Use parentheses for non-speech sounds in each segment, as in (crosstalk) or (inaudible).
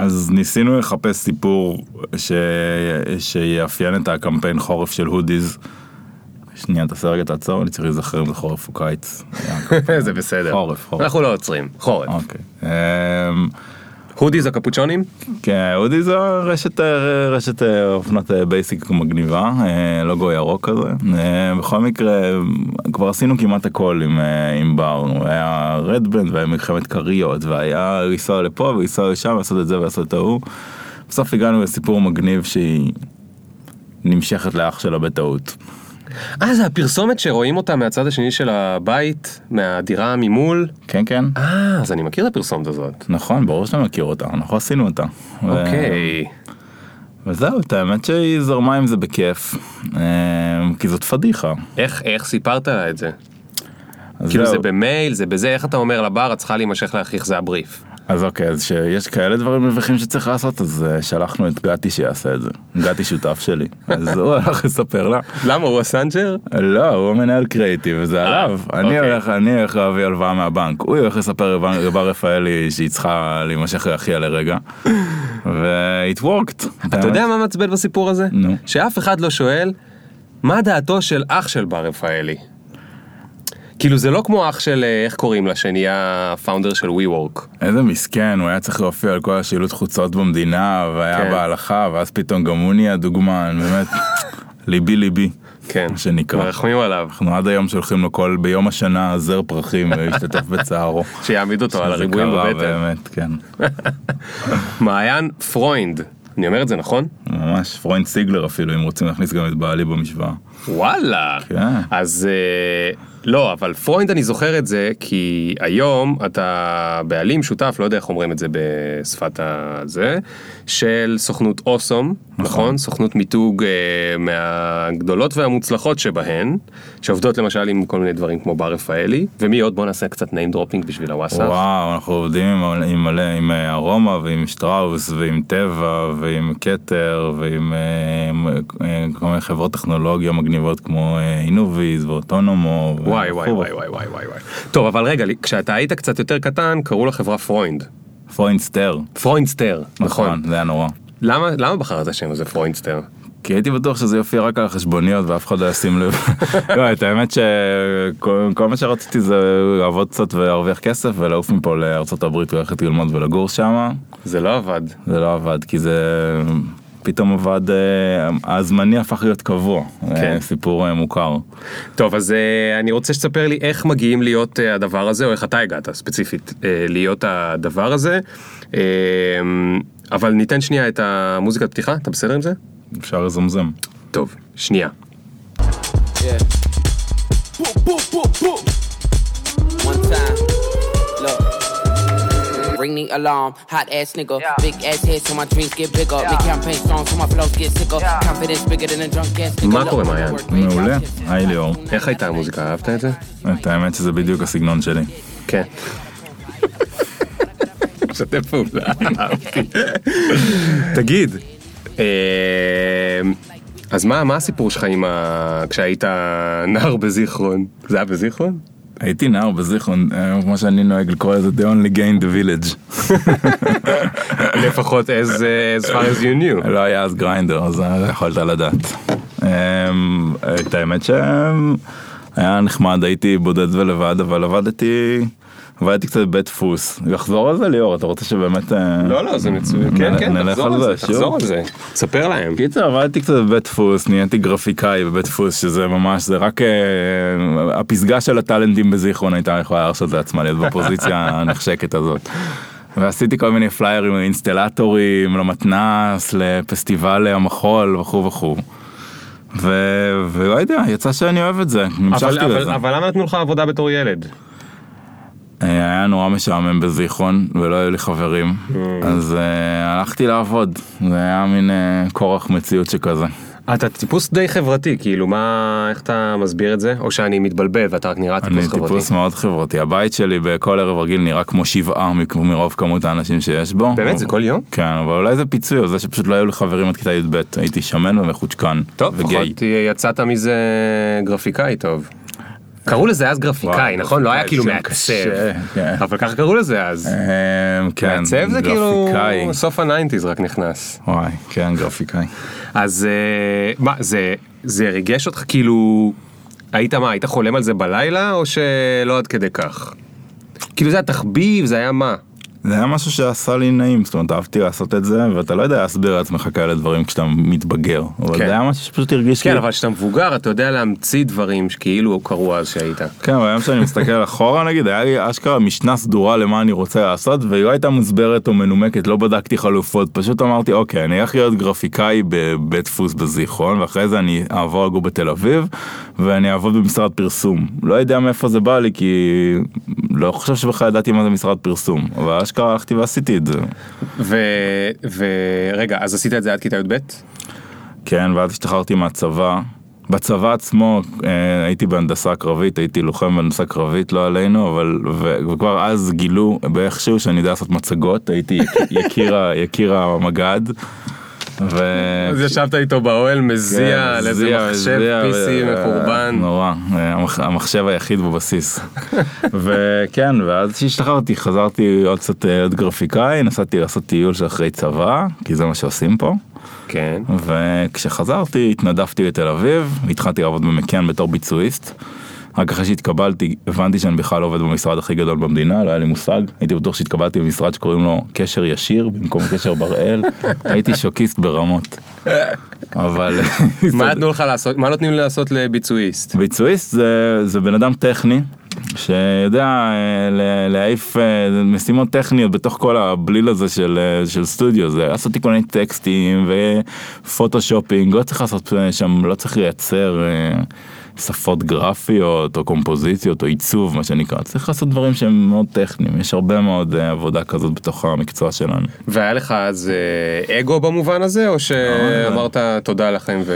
אז ניסינו לחפש סיפור ש... שיאפיין את הקמפיין חורף של הודיז. שנייה, תעשה רגע תעצור, אני צריך להיזכר אם זה חורף או קיץ. (laughs) זה בסדר. חורף, חורף. אנחנו לא עוצרים. חורף. אוקיי. אמ, הודיז הקפוצ'ונים? כן, הודי זו רשת, אה, רשת אה, אופנות אה, basic מגניבה, אה, לוגו ירוק כזה. אה, בכל מקרה, כבר עשינו כמעט הכל עם, אה, עם בר, היה רדבנד והיה מלחמת כריות, והיה לנסוע לפה ולנסוע לשם, לעשות את זה ולעשות את ההוא. בסוף הגענו לסיפור מגניב שהיא נמשכת לאח שלה בטעות. אה, זה הפרסומת שרואים אותה מהצד השני של הבית, מהדירה ממול. כן, כן. אה, אז אני מכיר את הפרסומת הזאת. נכון, ברור שאתה מכיר אותה, אנחנו עשינו אותה. ו- אוקיי. וזהו, את האמת שהיא זרמה עם זה בכיף, אה, כי זאת פדיחה. איך, איך סיפרת לה את זה? כאילו זהו. זה במייל, זה בזה, איך אתה אומר לבר, את צריכה להימשך להכריך, זה הבריף. אז אוקיי, אז שיש כאלה דברים מביכים שצריך לעשות, אז uh, שלחנו את גתי שיעשה את זה. גתי שותף שלי. אז הוא (laughs) הלך לספר לה. למה, הוא הסנג'ר? לא, הוא מנהל קריאיטיב, וזה אה, עליו. אני אוקיי. הולך, אני הולך להביא הלוואה מהבנק. הוא הולך לספר לבר רפאלי שהיא צריכה להימשך לאחיה לרגע. ו-it worked. אתה יודע מה מעצבן בסיפור הזה? נו. שאף אחד לא שואל, מה דעתו של אח של בר רפאלי? כאילו זה לא כמו אח של, אה, איך קוראים לה, שנהיה founder של WeWork. איזה מסכן, הוא היה צריך להופיע על כל השילוט חוצות במדינה, והיה כן. בהלכה, ואז פתאום גם הוא נהיה דוגמן, באמת, ליבי ליבי. כן. שנקרא. מרחמים עליו. אנחנו עד היום שולחים לו כל ביום השנה זר פרחים (laughs) להשתתף בצערו. שיעמיד אותו על שזה הריבועים קרה בבטן. באמת, כן. (laughs) מעיין פרוינד. אני אומר את זה נכון? ממש פרוינד סיגלר אפילו, אם רוצים להכניס גם את בעלי במשוואה. וואלה. כן. אז אה, לא, אבל פרוינד אני זוכר את זה כי היום אתה בעלים שותף, לא יודע איך אומרים את זה בשפת הזה, של סוכנות Awesome, נכון? סוכנות מיתוג אה, מהגדולות והמוצלחות שבהן, שעובדות למשל עם כל מיני דברים כמו בר רפאלי, ומי עוד? בוא נעשה קצת name dropping בשביל הוואטסאפ. וואו, אנחנו עובדים עם, עם מלא, עם אה, ארומה ועם שטראוס ועם טבע ועם כתר ועם אה, עם, אה, כל מיני חברות טכנולוגיה מגניבות כמו אה, אינוביז ואוטונומו. וואי וואי וואי וואי וואי וואי. טוב, אבל רגע, כשאתה היית קצת יותר קטן, קראו לחברה פרוינד. פרוינדסטר. פרוינדסטר, נכון. נכון, זה היה נורא. למה, למה בחרת את השם הזה פרוינדסטר? כי הייתי בטוח שזה יופיע רק על החשבוניות ואף אחד לא ישים לב. (laughs) לא, את האמת שכל כל מה שרציתי זה לעבוד קצת ולהרוויח כסף ולעוף מפה לארצות הברית וללכת ללמוד ולגור שם. זה לא עבד. זה לא עבד כי זה פתאום עבד, אה, הזמני הפך להיות קבוע. כן. כן. סיפור אה, מוכר. טוב, אז אה, אני רוצה שתספר לי איך מגיעים להיות אה, הדבר הזה, או איך אתה הגעת ספציפית אה, להיות הדבר הזה. אה, אבל ניתן שנייה את המוזיקת פתיחה, אתה בסדר עם זה? אפשר לזמזם. טוב, שנייה. Yeah. Ring the alarm, hot ass nigga. Big ass head so my dreams get bigger. Make campaign songs so my flows get sicker. Confidence bigger than a drunk ass nigga. מה קורה, מעיין? מעולה. היי ליאור. איך הייתה המוזיקה, אהבת את זה? את האמת שזה בדיוק הסגנון שלי. כן. משתף פעולה, אהבתי. תגיד, אה, אז מה מה הסיפור שלך עם ה... כשהיית נער בזיכרון? זה היה בזיכרון? הייתי נער בזיכרון, אה, כמו שאני נוהג לקרוא לזה, the only gay in the village. לפחות as as far as you knew. לא היה אז גריינדר, אז לא יכולת לדעת. אמ, את האמת שהיה נחמד, הייתי בודד ולבד, אבל עבדתי, עבדתי קצת בבית דפוס. לחזור על זה ליאור, אתה רוצה שבאמת... אה, לא, לא, זה מצוין. כן, כן, תחזור על זה? תחזור על זה. ספר להם. קיצר עבדתי קצת בבית דפוס, נהייתי גרפיקאי בבית דפוס, שזה ממש, זה רק אה, הפסגה של הטאלנטים בזיכרון הייתה יכולה להרשות לעצמה להיות בפוזיציה (laughs) הנחשקת הזאת. ועשיתי כל מיני פליירים לאינסטלטורים, למתנ"ס, לפסטיבל המחול וכו' וכו'. ולא יודע, יצא שאני אוהב את זה, אבל לזה. אבל למה נתנו לך עבודה בתור ילד? אה, היה נורא משעמם בזיכרון ולא היו לי חברים, Mm. אז אה, הלכתי לעבוד, זה היה מין אה, כורח מציאות שכזה. אתה טיפוס די חברתי, כאילו מה, איך אתה מסביר את זה? או שאני מתבלבל ואתה רק נראה אני טיפוס חברתי? טיפוס מאוד חברתי, הבית שלי בכל ערב רגיל נראה כמו שבעה מרוב כמות האנשים שיש בו. באמת? זה כל יום? כן, אבל אולי זה פיצוי על זה שפשוט לא היו לי חברים עד כיתה י"ב, הייתי שמן ומחוצ'קן. טוב. לפחות יצאת מזה גרפיקאי טוב. קראו לזה אז גרפיקאי, נכון? לא היה כאילו מעצב. כן. אבל ככה קראו לזה אז. אמ, כן, מעצב זה כאילו. סוף ה nineties רק נכנס. וואי, כן, גרפיקאי. אז אה, מה, זה, זה ריגש אותך כאילו, היית מה, היית חולם על זה בלילה או שלא עד כדי כך? כאילו זה היה תחביב, זה היה מה? זה היה משהו שעשה לי נעים, זאת אומרת, אהבתי לעשות את זה, ואתה לא יודע להסביר לעצמך כאלה דברים כשאתה מתבגר, אבל כן. זה היה משהו שפשוט הרגיש לי... כן, אבל כשאתה מבוגר אתה יודע להמציא דברים שכאילו קרו אז שהיית. כן, אבל היום שאני מסתכל אחורה נגיד, היה לי אשכרה משנה סדורה למה אני רוצה לעשות, והיא לא הייתה מוסברת או מנומקת, לא בדקתי חלופות, פשוט אמרתי, אוקיי, אני הולך להיות גרפיקאי בבית דפוס בזיכרון, ואחרי זה אני אעבור לגור בתל אביב, ואני אעבוד במשרד פרסום. לא יודע מאיפה זה בא לי, כי לא חושב שבכלל ידעתי מה זה משרד פרסום, אבל אשכרה הלכתי ועשיתי את זה. ו- ורגע, אז עשית את זה עד כיתה י"ב? כן, ואז השתחררתי מהצבא. בצבא עצמו אה, הייתי בהנדסה קרבית, הייתי לוחם בהנדסה קרבית, לא עלינו, אבל ו, וכבר אז גילו באיכשהו שאני יודע לעשות מצגות, הייתי יקיר המג"ד. ו... אז ישבת איתו באוהל מזיע על איזה מחשב PC מחורבן. נורא, אה, המח- המחשב היחיד בבסיס. (laughs) וכן, ואז כשהשתחררתי חזרתי עוד קצת אה, להיות גרפיקאי, נסעתי לעשות טיול של אחרי צבא, כי זה מה שעושים פה. כן. וכשחזרתי התנדבתי לתל אביב, התחלתי לעבוד במקן בתור ביצועיסט. רק אחרי שהתקבלתי הבנתי שאני בכלל לא עובד במשרד הכי גדול במדינה, לא היה לי מושג. הייתי בטוח שהתקבלתי במשרד שקוראים לו קשר ישיר במקום קשר בראל. (laughs) הייתי שוקיסט ברמות. אבל (laughs) מה נתנו לך לעשות, מה נותנים לעשות לביצועיסט? ביצועיסט זה, זה בן אדם טכני שיודע אה, להעיף אה, משימות טכניות בתוך כל הבליל הזה של, אה, של סטודיו, זה לעשות תיקוני טקסטים ופוטושופינג, לא צריך לעשות שם, לא צריך לייצר שפות גרפיות או קומפוזיציות או עיצוב מה שנקרא, צריך לעשות דברים שהם מאוד טכניים, יש הרבה מאוד אה, עבודה כזאת בתוך המקצוע שלנו. והיה לך אז אה, אגו במובן הזה, או שאמרת תודה לכם ו...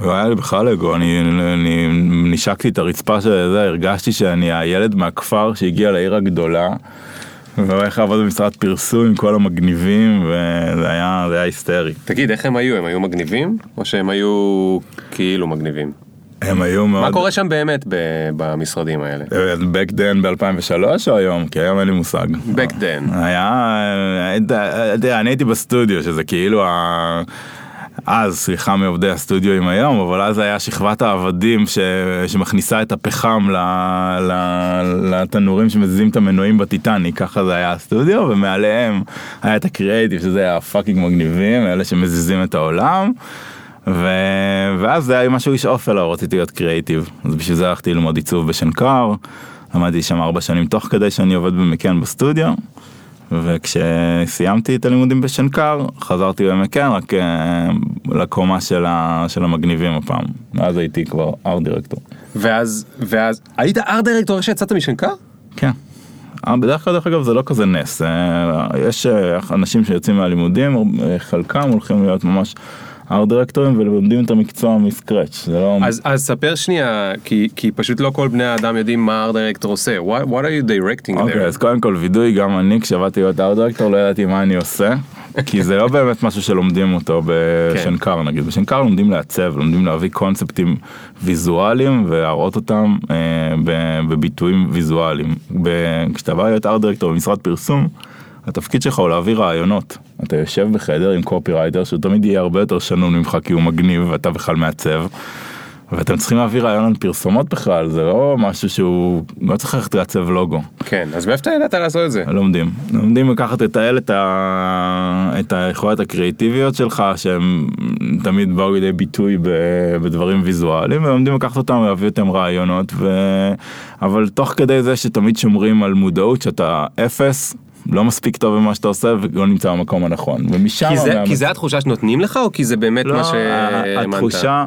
לא היה לי בכלל אגו, אני, אני נשקתי את הרצפה של זה, הרגשתי שאני הילד מהכפר שהגיע לעיר הגדולה. והולך לעבוד במשרד פרסום עם כל המגניבים וזה היה, היה היסטרי. תגיד, איך הם היו? הם היו מגניבים? או שהם היו כאילו מגניבים? הם היו מאוד... מה קורה שם באמת ב- במשרדים האלה? back then ב-2003 או היום? כי היום אין לי מושג. Back then. היה, אני הייתי בסטודיו שזה כאילו ה... אז, סליחה מעובדי הסטודיו עם היום, אבל אז היה שכבת העבדים ש... שמכניסה את הפחם ל... ל... לתנורים שמזיזים את המנועים בטיטניק, ככה זה היה הסטודיו, ומעליהם היה את הקריאייטיב, שזה היה פאקינג מגניבים, אלה שמזיזים את העולם. ו... ואז זה היה משהו לשאוף אליו, רציתי להיות קריאייטיב, אז בשביל זה הלכתי ללמוד עיצוב בשנקר, למדתי שם ארבע שנים תוך כדי שאני עובד במקן בסטודיו, וכשסיימתי את הלימודים בשנקר, חזרתי במקן רק אה, לקומה של, ה... של המגניבים הפעם, ואז הייתי כבר ארט דירקטור. ואז, ואז, היית ארט דירקטור שיצאת משנקר? כן. אה, בדרך כלל דרך אגב זה לא כזה נס, אה, יש אנשים שיוצאים מהלימודים, חלקם הולכים להיות ממש ארט דירקטורים ולומדים את המקצוע מסקרץ', זה לא... אז, אז ספר שנייה, כי, כי פשוט לא כל בני האדם יודעים מה ארט דירקטור עושה. What, what are you directing אוקיי, there? אז קודם כל וידוי, גם אני כשעבדתי להיות art director לא ידעתי מה אני עושה, (laughs) כי זה לא באמת משהו שלומדים אותו (laughs) בשנקר נגיד, בשנקר לומדים לעצב, לומדים להביא קונספטים ויזואליים ולהראות אותם אה, בביטויים ויזואליים. ב- כשאתה בא להיות art director במשרד פרסום, התפקיד שלך הוא להביא רעיונות. אתה יושב בחדר עם קופירייטר שהוא תמיד יהיה הרבה יותר שנון ממך כי הוא מגניב ואתה בכלל מעצב. ואתם צריכים להביא רעיון על פרסומות בכלל, זה לא משהו שהוא, לא צריך ללכת לעצב לוגו. כן, אז מאיפה אתה ידעת לעשות את זה? לומדים. לומדים לקחת לתעל את, ה... את היכולות הקריאיטיביות שלך שהם תמיד באו לידי ביטוי ב... בדברים ויזואליים ולומדים לקחת אותם ולהביא אותם רעיונות ו... אבל תוך כדי זה שתמיד שומרים על מודעות שאתה אפס. לא מספיק טוב במה שאתה עושה ולא נמצא במקום הנכון ומשם כי זה, כי זה התחושה שנותנים לך, או כי זה באמת לא, מה שהאמנת? התחושה,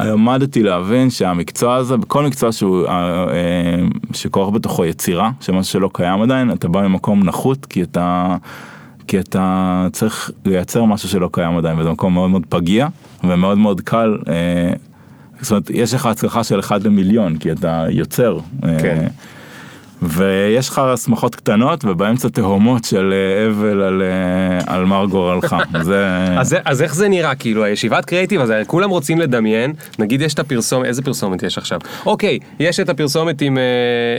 למדתי להבין שהמקצוע הזה, בכל מקצוע שהוא, אה, אה, שכוח בתוכו יצירה, שמשהו שלא קיים עדיין, אתה בא ממקום נחות, כי אתה, כי אתה צריך לייצר משהו שלא קיים עדיין, וזה מקום מאוד מאוד פגיע, ומאוד מאוד קל. אה, זאת אומרת, יש לך הצלחה של אחד למיליון, כי אתה יוצר. כן. ויש לך שמחות קטנות ובאמצע תהומות של אה, אבל על, אה, על מר גורלך. (laughs) זה... אז, אז איך זה נראה כאילו הישיבת קריאיטיב הזה כולם רוצים לדמיין נגיד יש את הפרסומת איזה פרסומת יש עכשיו אוקיי יש את הפרסומת עם אה,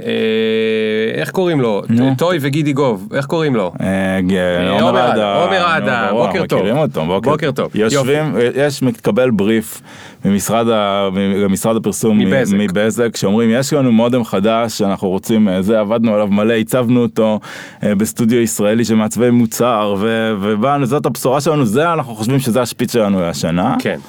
אה, איך קוראים לו נו. טוי וגידי גוב איך קוראים לו. אה, אה, עומר אדם, עומר אדם, בוקר טוב. בוקר, בוקר טוב, יושבים, יש מתקבל בריף ממשרד, ה, ממשרד הפרסום מבזק. מבזק שאומרים יש לנו מודם חדש שאנחנו רוצים אה, זה עבדנו עליו מלא הצבנו אותו אה, בסטודיו ישראלי של מעצבי מוצר ו- ובאנו זאת הבשורה שלנו זה אנחנו חושבים שזה השפיץ שלנו השנה. כן.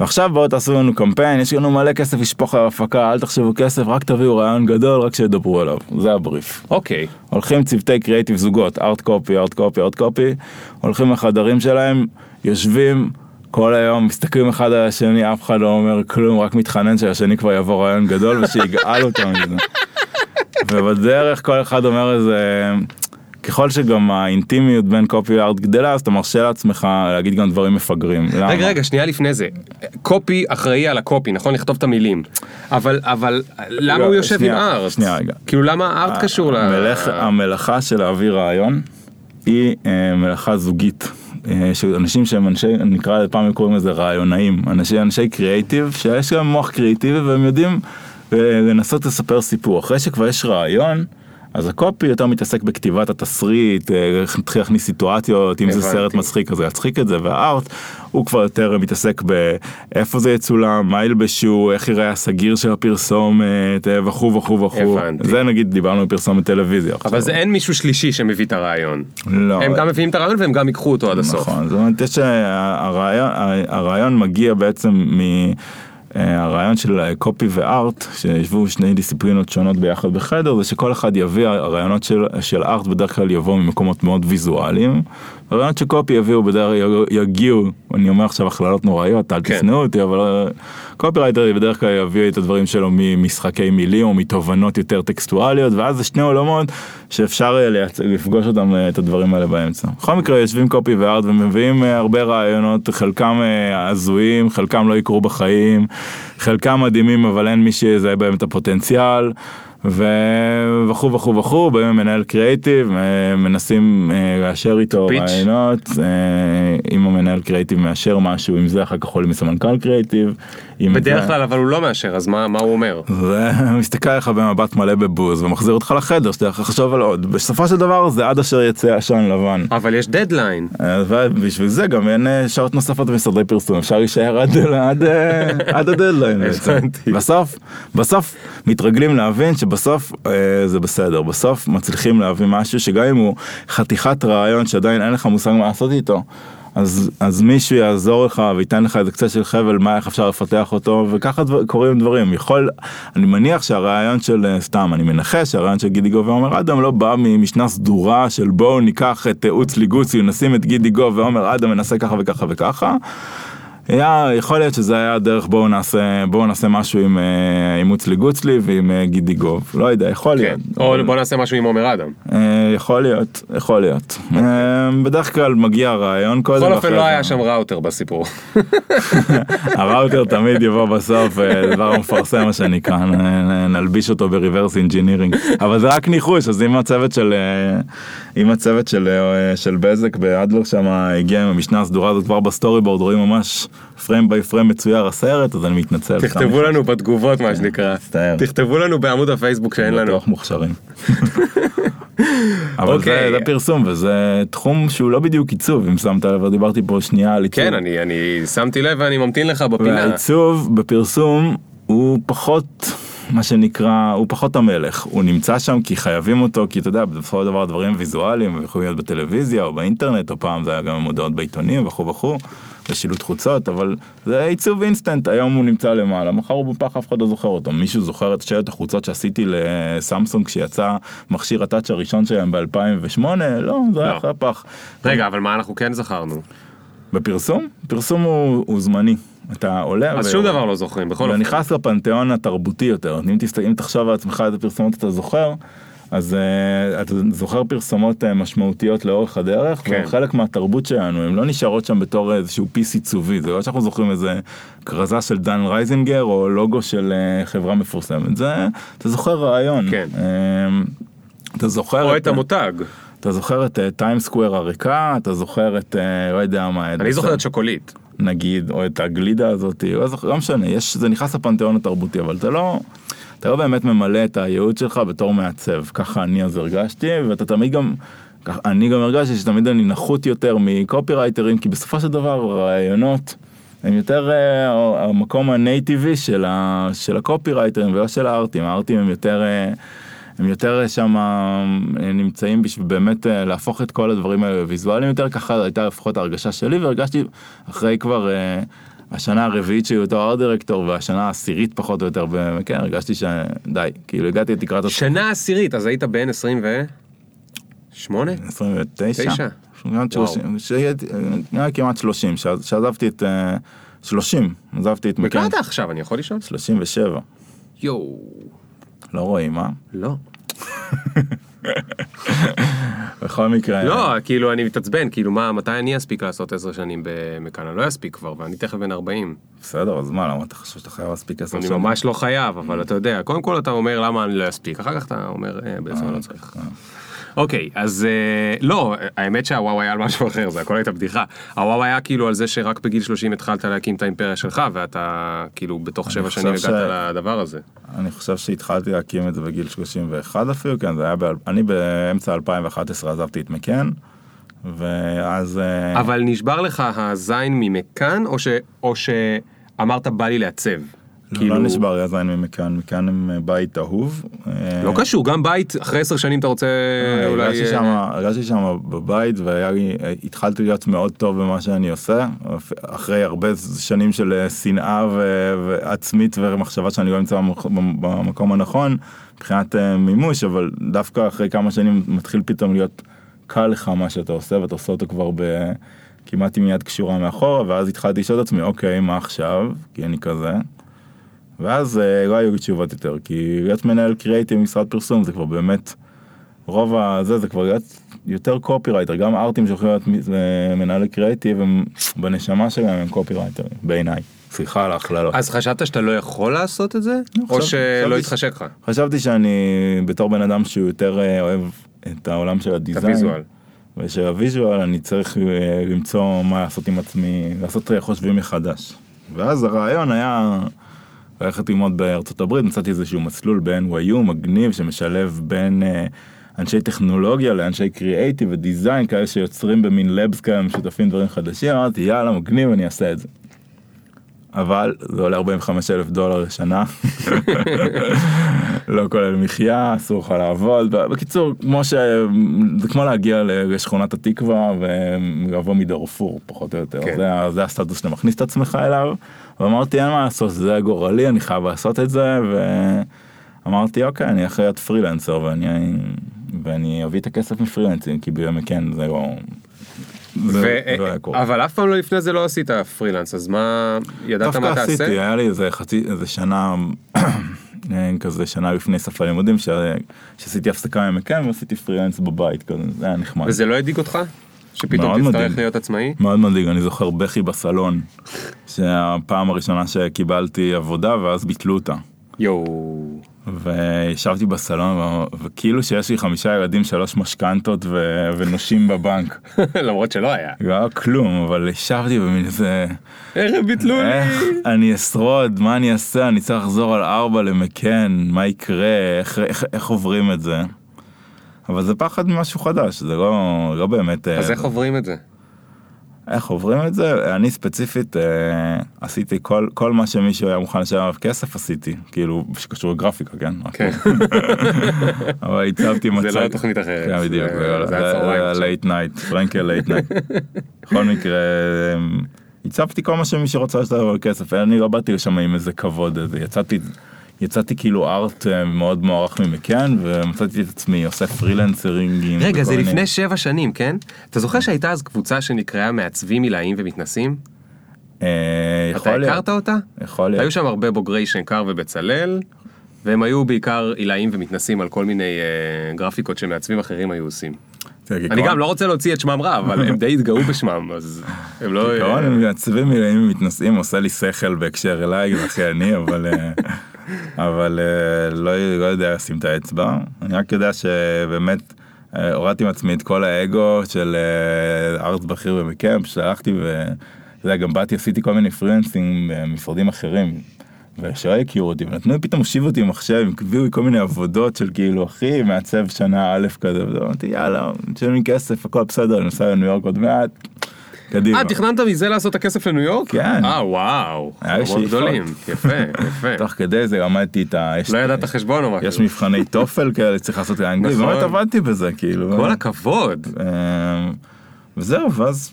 ועכשיו בואו תעשו לנו קמפיין יש לנו מלא כסף לשפוך על ההפקה אל תחשבו כסף רק תביאו רעיון גדול רק שידברו עליו זה הבריף. אוקיי. הולכים צוותי קריאיטיב זוגות, ארט קופי, ארט קופי, ארט קופי, הולכים לחדרים שלהם, יושבים כל היום, מסתכלים אחד על השני, אף אחד לא אומר כלום, רק מתחנן שהשני כבר יבוא רעיון גדול ושיגאל אותם מזה. ובדרך כל אחד אומר איזה... ככל שגם האינטימיות בין קופי לארט גדלה אז אתה מרשה לעצמך להגיד גם דברים מפגרים. למה? רגע רגע שנייה לפני זה קופי אחראי על הקופי נכון לכתוב את המילים אבל אבל למה הוא יושב עם ארט שנייה, רגע. כאילו למה הארט קשור ל... המלאכ- המלאכה של להעביר רעיון היא אה, מלאכה זוגית. אה, אנשים שהם אנשי, נקרא פעם קוראים לזה רעיונאים, אנשי אנשי קריאיטיב, שיש להם מוח קריאיטיבי והם יודעים אה, לנסות לספר סיפור. אחרי שכבר יש רעיון, אז הקופי יותר מתעסק בכתיבת התסריט, אה, איך להתחיל להכניס סיטואציות, אם זה. סרט מצחיק אז הוא יצחיק את זה, והארט הוא כבר יותר מתעסק באיפה זה יצולם, מה ילבשו, איך יראה הסגיר של הפרסומת אה, וכו' וכו' וכו'. הבנתי. זה נגיד דיברנו בפרסומת טלוויזיה. אבל. זה אין מישהו שלישי שמביא את הרעיון. לא. הם גם מביאים את הרעיון והם גם ייקחו אותו עד הסוף. נכון, זאת אומרת, יש, אה, הרעיון מגיע בעצם מ... אה, הרעיון של קופי וארט, שישבו שני דיסציפלינות שונות ביחד בחדר, זה שכל אחד יביא, הרעיונות של, של ארט בדרך כלל יבואו ממקומות מאוד ויזואליים, הרעיונות של קופי יביאו בדרך יגיעו, אני אומר עכשיו הכללות נוראיות, אל כן. תשנאו אותי, אבל קופי רייטר בדרך כלל יביא את הדברים שלו ממשחקי מילים או מתובנות יותר טקסטואליות, ואז זה שני עולמות שאפשר אה, לפגוש אותם, אה, את הדברים האלה באמצע. בכל מקרה יושבים קופי וארט ומביאים אה, הרבה רעיונות, חלקם הזויים, חלקם לא יקרו בחיים, חלקם מדהימים אבל אין מי שיזהה בהם את הפוטנציאל. וכו' וכו' וכו', באים מנהל קריאיטיב, אה, מנסים אה, לאשר איתו פיץ'. רעיונות, אה, אם המנהל קריאיטיב מאשר משהו, עם זה אחר כך עולים מסמנכ"ל קריאיטיב. בדרך זה- כלל אבל הוא לא מאשר אז מה מה הוא אומר? ומסתכל עליך במבט מלא בבוז ומחזיר אותך לחדר שאתה יכול לחשוב על עוד. בסופו של דבר זה עד אשר יצא עשן לבן. אבל יש דדליין. ובשביל זה גם אין שעות נוספות במשרדי פרסום אפשר להישאר עד עד עד הדדליין. (laughs) בסוף בסוף מתרגלים להבין שבסוף אה, זה בסדר בסוף מצליחים להביא משהו שגם אם הוא חתיכת רעיון שעדיין אין לך מושג מה לעשות איתו. אז, אז מישהו יעזור לך וייתן לך איזה קצה של חבל מה איך אפשר לפתח אותו וככה דבר, קורים דברים יכול אני מניח שהרעיון של אה, סתם אני מנחש שהרעיון של גידי גוב ועומר אדם לא בא ממשנה סדורה של בואו ניקח את אוצלי גוצי נשים את גידי גוב ועומר אדם מנסה ככה וככה וככה. היה, יכול להיות שזה היה דרך בואו נעשה בואו נעשה משהו עם, אה, עם אוצלי גוצלי ועם אה, גידי גוב לא יודע יכול כן. להיות. או אבל- בוא נעשה משהו עם עומר אדם. אה, יכול להיות יכול להיות אה, בדרך כלל מגיע הרעיון קודם. בכל אופן לא היה שם ראוטר בסיפור. (laughs) הראוטר תמיד יבוא בסוף, אה, דבר המפרסם מה שנקרא, נלביש אותו ב reverse engineering, אבל זה רק ניחוש, אז אם הצוות של, אה, אם הצוות של, אה, של בזק באדלר שם הגיע עם המשנה הסדורה הזאת כבר ב storyboard, רואים ממש פריים ביי פריים מצויר הסרט, אז אני מתנצל. תכתבו לנו בתגובות מה שנקרא. מצטער. תכתבו לנו בעמוד הפייסבוק שאין לנו. בטוח מוכשרים. (laughs) אבל אוקיי. זה, זה פרסום וזה תחום שהוא לא בדיוק עיצוב אם שמת לב דיברתי פה שנייה על עיצוב. כן אני אני שמתי לב ואני ממתין לך בפינה. והעיצוב בפרסום הוא פחות מה שנקרא הוא פחות המלך הוא נמצא שם כי חייבים אותו כי אתה יודע בסופו של דבר דברים ויזואליים יכולים להיות בטלוויזיה או באינטרנט או פעם זה היה גם מודעות בעיתונים וכו' וכו' ושילוט חוצות אבל זה עיצוב אינסטנט היום הוא נמצא למעלה מחר הוא בפח אף אחד לא זוכר אותו מישהו זוכר את שלט החוצות שעשיתי לסמסונג כשיצא מכשיר ה touch הראשון שלהם ב2008 לא זה היה לא. אחרי הפח. רגע אבל מה אנחנו כן זכרנו. בפרסום פרסום הוא, הוא זמני אתה עולה אז ו- שום דבר לא זוכרים בכל אתה אופן. נכנס לפנתיאון התרבותי יותר אם, תסת... אם תחשוב על עצמך איזה פרסומות אתה זוכר אז אה, אתה זוכר פרסומות אה, משמעותיות לאורך הדרך, כן. חלק מהתרבות שלנו, הן לא נשארות שם בתור איזשהו piece עיצובי, זה לא שאנחנו זוכרים איזה כרזה של דן רייזינגר או לוגו של אה, חברה מפורסמת, זה, אתה זוכר רעיון. כן. אה, אתה זוכר או את המותג. אתה זוכר את Times Square הריקה, אתה זוכר את, אה, לא יודע מה, אני זוכר את שוקולית. נגיד, או את הגלידה הזאת, לא, זוכר, לא משנה, יש, זה נכנס לפנתיאון התרבותי, אבל אתה לא, אתה לא באמת ממלא את הייעוד שלך בתור מעצב, ככה אני אז הרגשתי, ואתה תמיד גם, אני גם הרגשתי שתמיד אני נחות יותר מקופירייטרים, כי בסופו של דבר רעיונות הם יותר אה, המקום הנייטיבי של, ה, של הקופירייטרים ולא של הארטים, הארטים הם יותר... אה, הם יותר שם נמצאים בשביל באמת אה, להפוך את כל הדברים האלה ויזואליים יותר, ככה הייתה לפחות ההרגשה שלי, והרגשתי אחרי כבר אה, השנה הרביעית שלי בתור ארט דירקטור והשנה העשירית פחות או יותר, וכן הרגשתי שדי, כאילו הגעתי לתקרת ה... שנה עשירית, אז היית בן 28? 29? תשע. כמעט 30, שהייתי- נראה כמעט 30, שעז- שעזבתי את... אה, 30, עזבתי את מקן, אתה עכשיו, אני יכול לשאול? 37, יואו. לא רואים, אה? לא. (laughs) בכל מקרה, לא, כאילו אני מתעצבן, כאילו מה, מתי אני אספיק לעשות 10 שנים במכאן? אני לא אספיק כבר, ואני תכף בן 40. בסדר, אז מה, למה אתה חושב שאתה חייב להספיק 10 אני שנים? ממש לא חייב, אבל אתה יודע, קודם כל אתה אומר למה אני לא אספיק, אחר כך אתה אומר, "אה, בעצם אני לא צריך. אוקיי, אז אה, לא, האמת שהוואו היה על משהו אחר, זה הכל הייתה בדיחה. הוואו היה כאילו על זה שרק בגיל 30 התחלת להקים את האימפריה שלך, ואתה כאילו בתוך שבע שנים הגעת לדבר הזה. אני חושב שהתחלתי להקים את זה בגיל 31 אפילו, כן, זה היה, ב... אני באמצע 2011 עזבתי את מקן, ואז... אה, אבל נשבר לך הזין ממכאן, או ש- או שאמרת בא לי לעצב? כאילו- לא נשבר הזין ממכאן, מכאן הם אה, בית אהוב. אה, לא קשור, גם בית, אחרי עשר שנים אתה רוצה אולי... הרגשתי אה, שם, הרגשתי שם בבית והיה לי, התחלתי להיות מאוד טוב במה שאני עושה, אחרי הרבה שנים של אה, שנאה ועצמית ומחשבה שאני לא נמצא במק- במקום הנכון, מבחינת מימוש, אבל דווקא אחרי כמה שנים מתחיל פתאום להיות קל לך מה שאתה עושה ואתה עושה אותו כבר ב... כמעט עם יד קשורה מאחורה, ואז התחלתי לשאול את עצמי, אוקיי, מה עכשיו? כי אני כזה. ואז אה, לא היו לי תשובות יותר, כי להיות מנהל קריאייטיב במשרד פרסום זה כבר באמת, רוב הזה זה כבר להיות יותר קופירייטר, גם ארטים שיכולים להיות אה, מנהלי קריאייטיב הם בנשמה שלהם הם קופירייטרים, בעיניי. סליחה על ההכללות. אז חשבת שאתה לא יכול לעשות את זה? או חשבתי- שלא התחשק לך? חשבתי שאני בתור בן אדם שהוא יותר אה, אוהב את העולם של ה design. ה visual. ושל ה visual אני צריך למצוא מה לעשות עם עצמי, לעשות חושבים מחדש. ואז הרעיון היה ללכת ללמוד בארצות הברית, מצאתי איזשהו מסלול ב-NYU מגניב שמשלב בין אה, אנשי טכנולוגיה לאנשי קריאייטיב ודיזיין כאלה שיוצרים במין לבס כאלה משותפים דברים חדשים, אמרתי יאללה מגניב אני אעשה את זה. אבל זה עולה 45 אלף דולר לשנה, (laughs) לא כולל מחיה, אסור לך לעבוד, בקיצור כמו ש... זה כמו להגיע לשכונת התקווה ולבוא מדארפור פחות או יותר, כן. זה, זה הסטטוס שאתה מכניס את עצמך אליו, ואמרתי אין מה לעשות, זה גורלי, אני חייב לעשות את זה, ואמרתי אוקיי אני יכול להיות פרילנסר ואני, ואני אביא את הכסף מפרילנסים, כי באמת כן זה לא... זה, ו- זה לא. אבל אף פעם לא לפני זה לא עשית פרילנס, אז מה, ידעת דווקא מה עשיתי, תעשה? היה לי איזה חצי, איזה שנה, (clears throat) כזה שנה לפני סף הלימודים, שעשיתי הפסקה ממקם ועשיתי פרילנס בבית כזה, זה היה נחמד. וזה לא הדאיג אותך? שפתאום תצטרך מדאיג. להיות עצמאי? מאוד מדאיג, אני זוכר בכי בסלון, שהפעם הראשונה שקיבלתי עבודה ואז ביטלו אותה. יואו. וישבתי בסלון וכאילו שיש לי חמישה ילדים, שלוש משכנתות ו- ונושים בבנק. (laughs) למרות שלא היה. לא היה כלום, אבל ישבתי במין איזה... איך הם ביטלו איך לי? אני אשרוד, מה אני אעשה, אני צריך לחזור על ארבע למקן, מה יקרה, איך, איך, איך עוברים את זה. אבל זה פחד ממשהו חדש, זה לא, לא באמת... אז אה, איך עוברים את זה? איך עוברים את זה? אני ספציפית אה, עשיתי כל, כל מה שמישהו היה מוכן לשלם עליו כסף עשיתי, כאילו שקשור לגרפיקה, כן? כן. (laughs) אבל הצבתי מצג... זה לא תוכנית אחרת. כן, בדיוק, זה- הצהריים עכשיו. Late night, פרנקל late night. בכל מקרה, אמ, הצבתי כל מה שמישהו רוצה לשלם על כסף, אני לא באתי לשם עם איזה כבוד, יצאתי, יצאתי כאילו ארט אה, מאוד מוערך ממקן, ומצאתי את עצמי עושה פרילנסרינגים. רגע, זה לפני שבע שנים, כן? אתה זוכר שהייתה אז קבוצה שנקראה מעצבים עילאים ומתנסים? אה, אתה יכול להיות, הכרת אותה? יכול להיות. היו שם הרבה בוגרי שנקר ובצלאל, והם היו בעיקר עילאים ומתנסים על כל מיני אה, גרפיקות שמעצבים אחרים היו עושים. אני גם לא רוצה להוציא את שמם רע, אבל הם די התגאו בשמם, אז הם לא... כעיקרון אה, הם מעצבים מילאים ומתנשאים עושה לי שכל בהקשר אליי, הכי אני, אבל אה, (laughs) אבל אה, לא לא יודע לשים את האצבע. אני רק יודע שבאמת הורדתי עם עצמי את כל האגו של ארץ בכיר ומקמפ, שהלכתי ואתה יודע, גם באתי עשיתי כל מיני פרילנסים במשרדים אחרים. ושלא הכירו אותי, ונתנו לי פתאום הושיבו אותי עם מחשב, הביאו לי כל מיני עבודות של כאילו, אחי, מעצב שנה א' כזה, ואמרתי, יאללה, תשלם לי כסף, הכל בסדר, אני נוסע לניו יורק עוד מעט, קדימה. אה, תכננת מזה לעשות את הכסף לניו יורק? כן. אה, וואו. היה שאיפות. גדולים. יפה, יפה. תוך כדי זה למדתי את ה... לא ידעת חשבון או משהו. יש מבחני תופל כאלה שצריך לעשות לאנגלית, נכון. באמת עבדתי בזה כאילו. כל הכבוד. אמ, וזהו, ואז,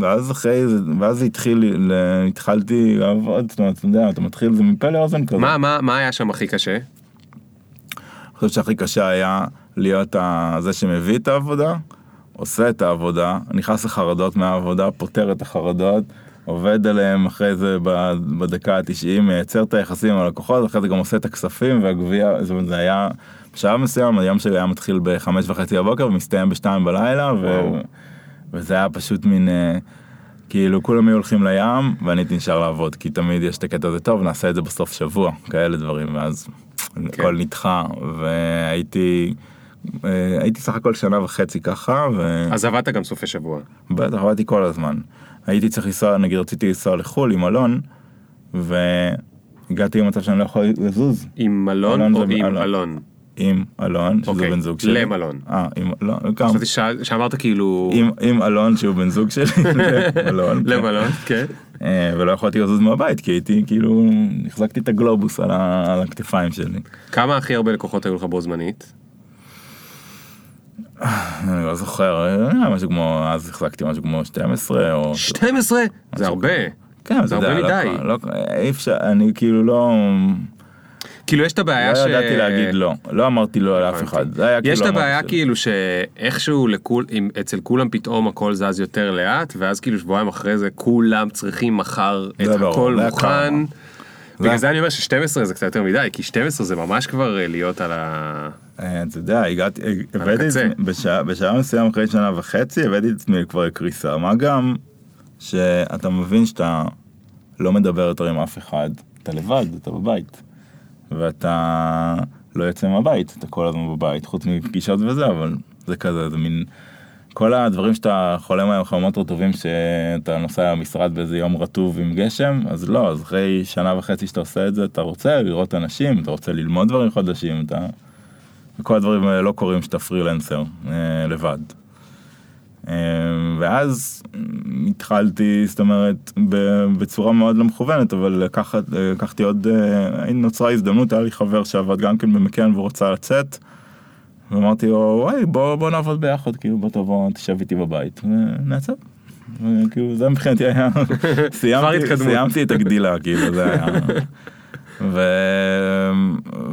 ואז אחרי זה, ואז התחיל, התחלתי לעבוד, זאת אומרת, אתה יודע, אתה מתחיל, זה מפה לאוזן כזה. מה, מה, מה היה שם הכי קשה? אני חושב שהכי קשה היה להיות זה שמביא את העבודה, עושה את העבודה, נכנס לחרדות מהעבודה, פותר את החרדות, עובד עליהם אחרי זה בדקה ה-90, מייצר את היחסים עם הלקוחות, אחרי זה גם עושה את הכספים והגבייה, זאת אומרת, זה היה, בשלב מסוים היום שלי היה מתחיל בחמש וחצי בבוקר ומסתיים בשתיים בלילה, ו... וזה היה פשוט מין, אה, כאילו כולם היו הולכים לים ואני הייתי נשאר לעבוד, כי תמיד יש את הקטע הזה, טוב נעשה את זה בסוף שבוע, כאלה דברים, ואז הכל נדחה, והייתי, אה, הייתי סך הכל שנה וחצי ככה, אז עבדת גם סופי שבוע. ובטח עבדתי כל הזמן. הייתי צריך לנסוע, נגיד רציתי לנסוע לחו"ל עם אלון, והגעתי למצב שאני לא יכול לזוז. עם מלון אלון או עם אלון. אלון? עם אלון, שזה אוקיי, בן זוג שלי. למלון. אה, עם, לא, גם. חשבתי שאמרת כאילו... עם, עם אלון שהוא בן זוג שלי, (laughs) למלון. כן. למלון, כן. אה, ולא יכולתי לזוז מהבית כי הייתי כאילו החזקתי את הגלובוס על, ה, על הכתפיים שלי. כמה הכי הרבה לקוחות היו לך בו זמנית? אני לא זוכר, אה, משהו כמו, אז החזקתי משהו כמו 12 או... 12? זה הרבה. כן, זה הרבה לא- מדי. לא, אי אפשר, אני כאילו לא... כאילו יש את הבעיה לא ש... ידעתי להגיד לא, לא אמרתי לא לאף. אחד, יש את כאילו הבעיה כאילו שאיכשהו אצל כולם פתאום הכל זז יותר לאט ואז כאילו שבועיים אחרי זה כולם צריכים מחר את הכל מוכן. בגלל זה- אני אומר ש-12 זה קצת יותר מדי כי 12 זה ממש כבר אה, להיות על ה... אה, אתה יודע, הגעתי, הבאתי את. עצמי, בשעה מסוים אחרי שנה וחצי, הבאתי את עצמי כבר לקריסה, מה גם שאתה מבין שאתה לא מדבר יותר עם אף אחד, אתה לבד, אתה בבית, ואתה לא יוצא מהבית, אתה כל הזמן בבית, חוץ מפגישות וזה, אבל זה כזה, זה מין... כל הדברים שאתה חולם עליהם חלומות רטובים שאתה נוסע למשרד באיזה יום רטוב עם גשם אז לא אז אחרי שנה וחצי שאתה עושה את זה אתה רוצה לראות אנשים אתה רוצה ללמוד דברים חדשים אתה וכל הדברים האלה לא קורים שאתה פרילנסר אה, לבד. אה, ואז התחלתי זאת אומרת בצורה מאוד לא מכוונת אבל לקחת לקחתי עוד אה, נוצרה הזדמנות היה לי חבר שעבד גם כן במקן ורוצה לצאת. ואמרתי לו וואי בוא בוא נעבוד ביחד כאילו בוא תבוא תשב איתי בבית ונעצב. כאילו זה מבחינתי היה (laughs) סיימתי. סיימתי את הגדילה כאילו זה היה. (laughs) ו...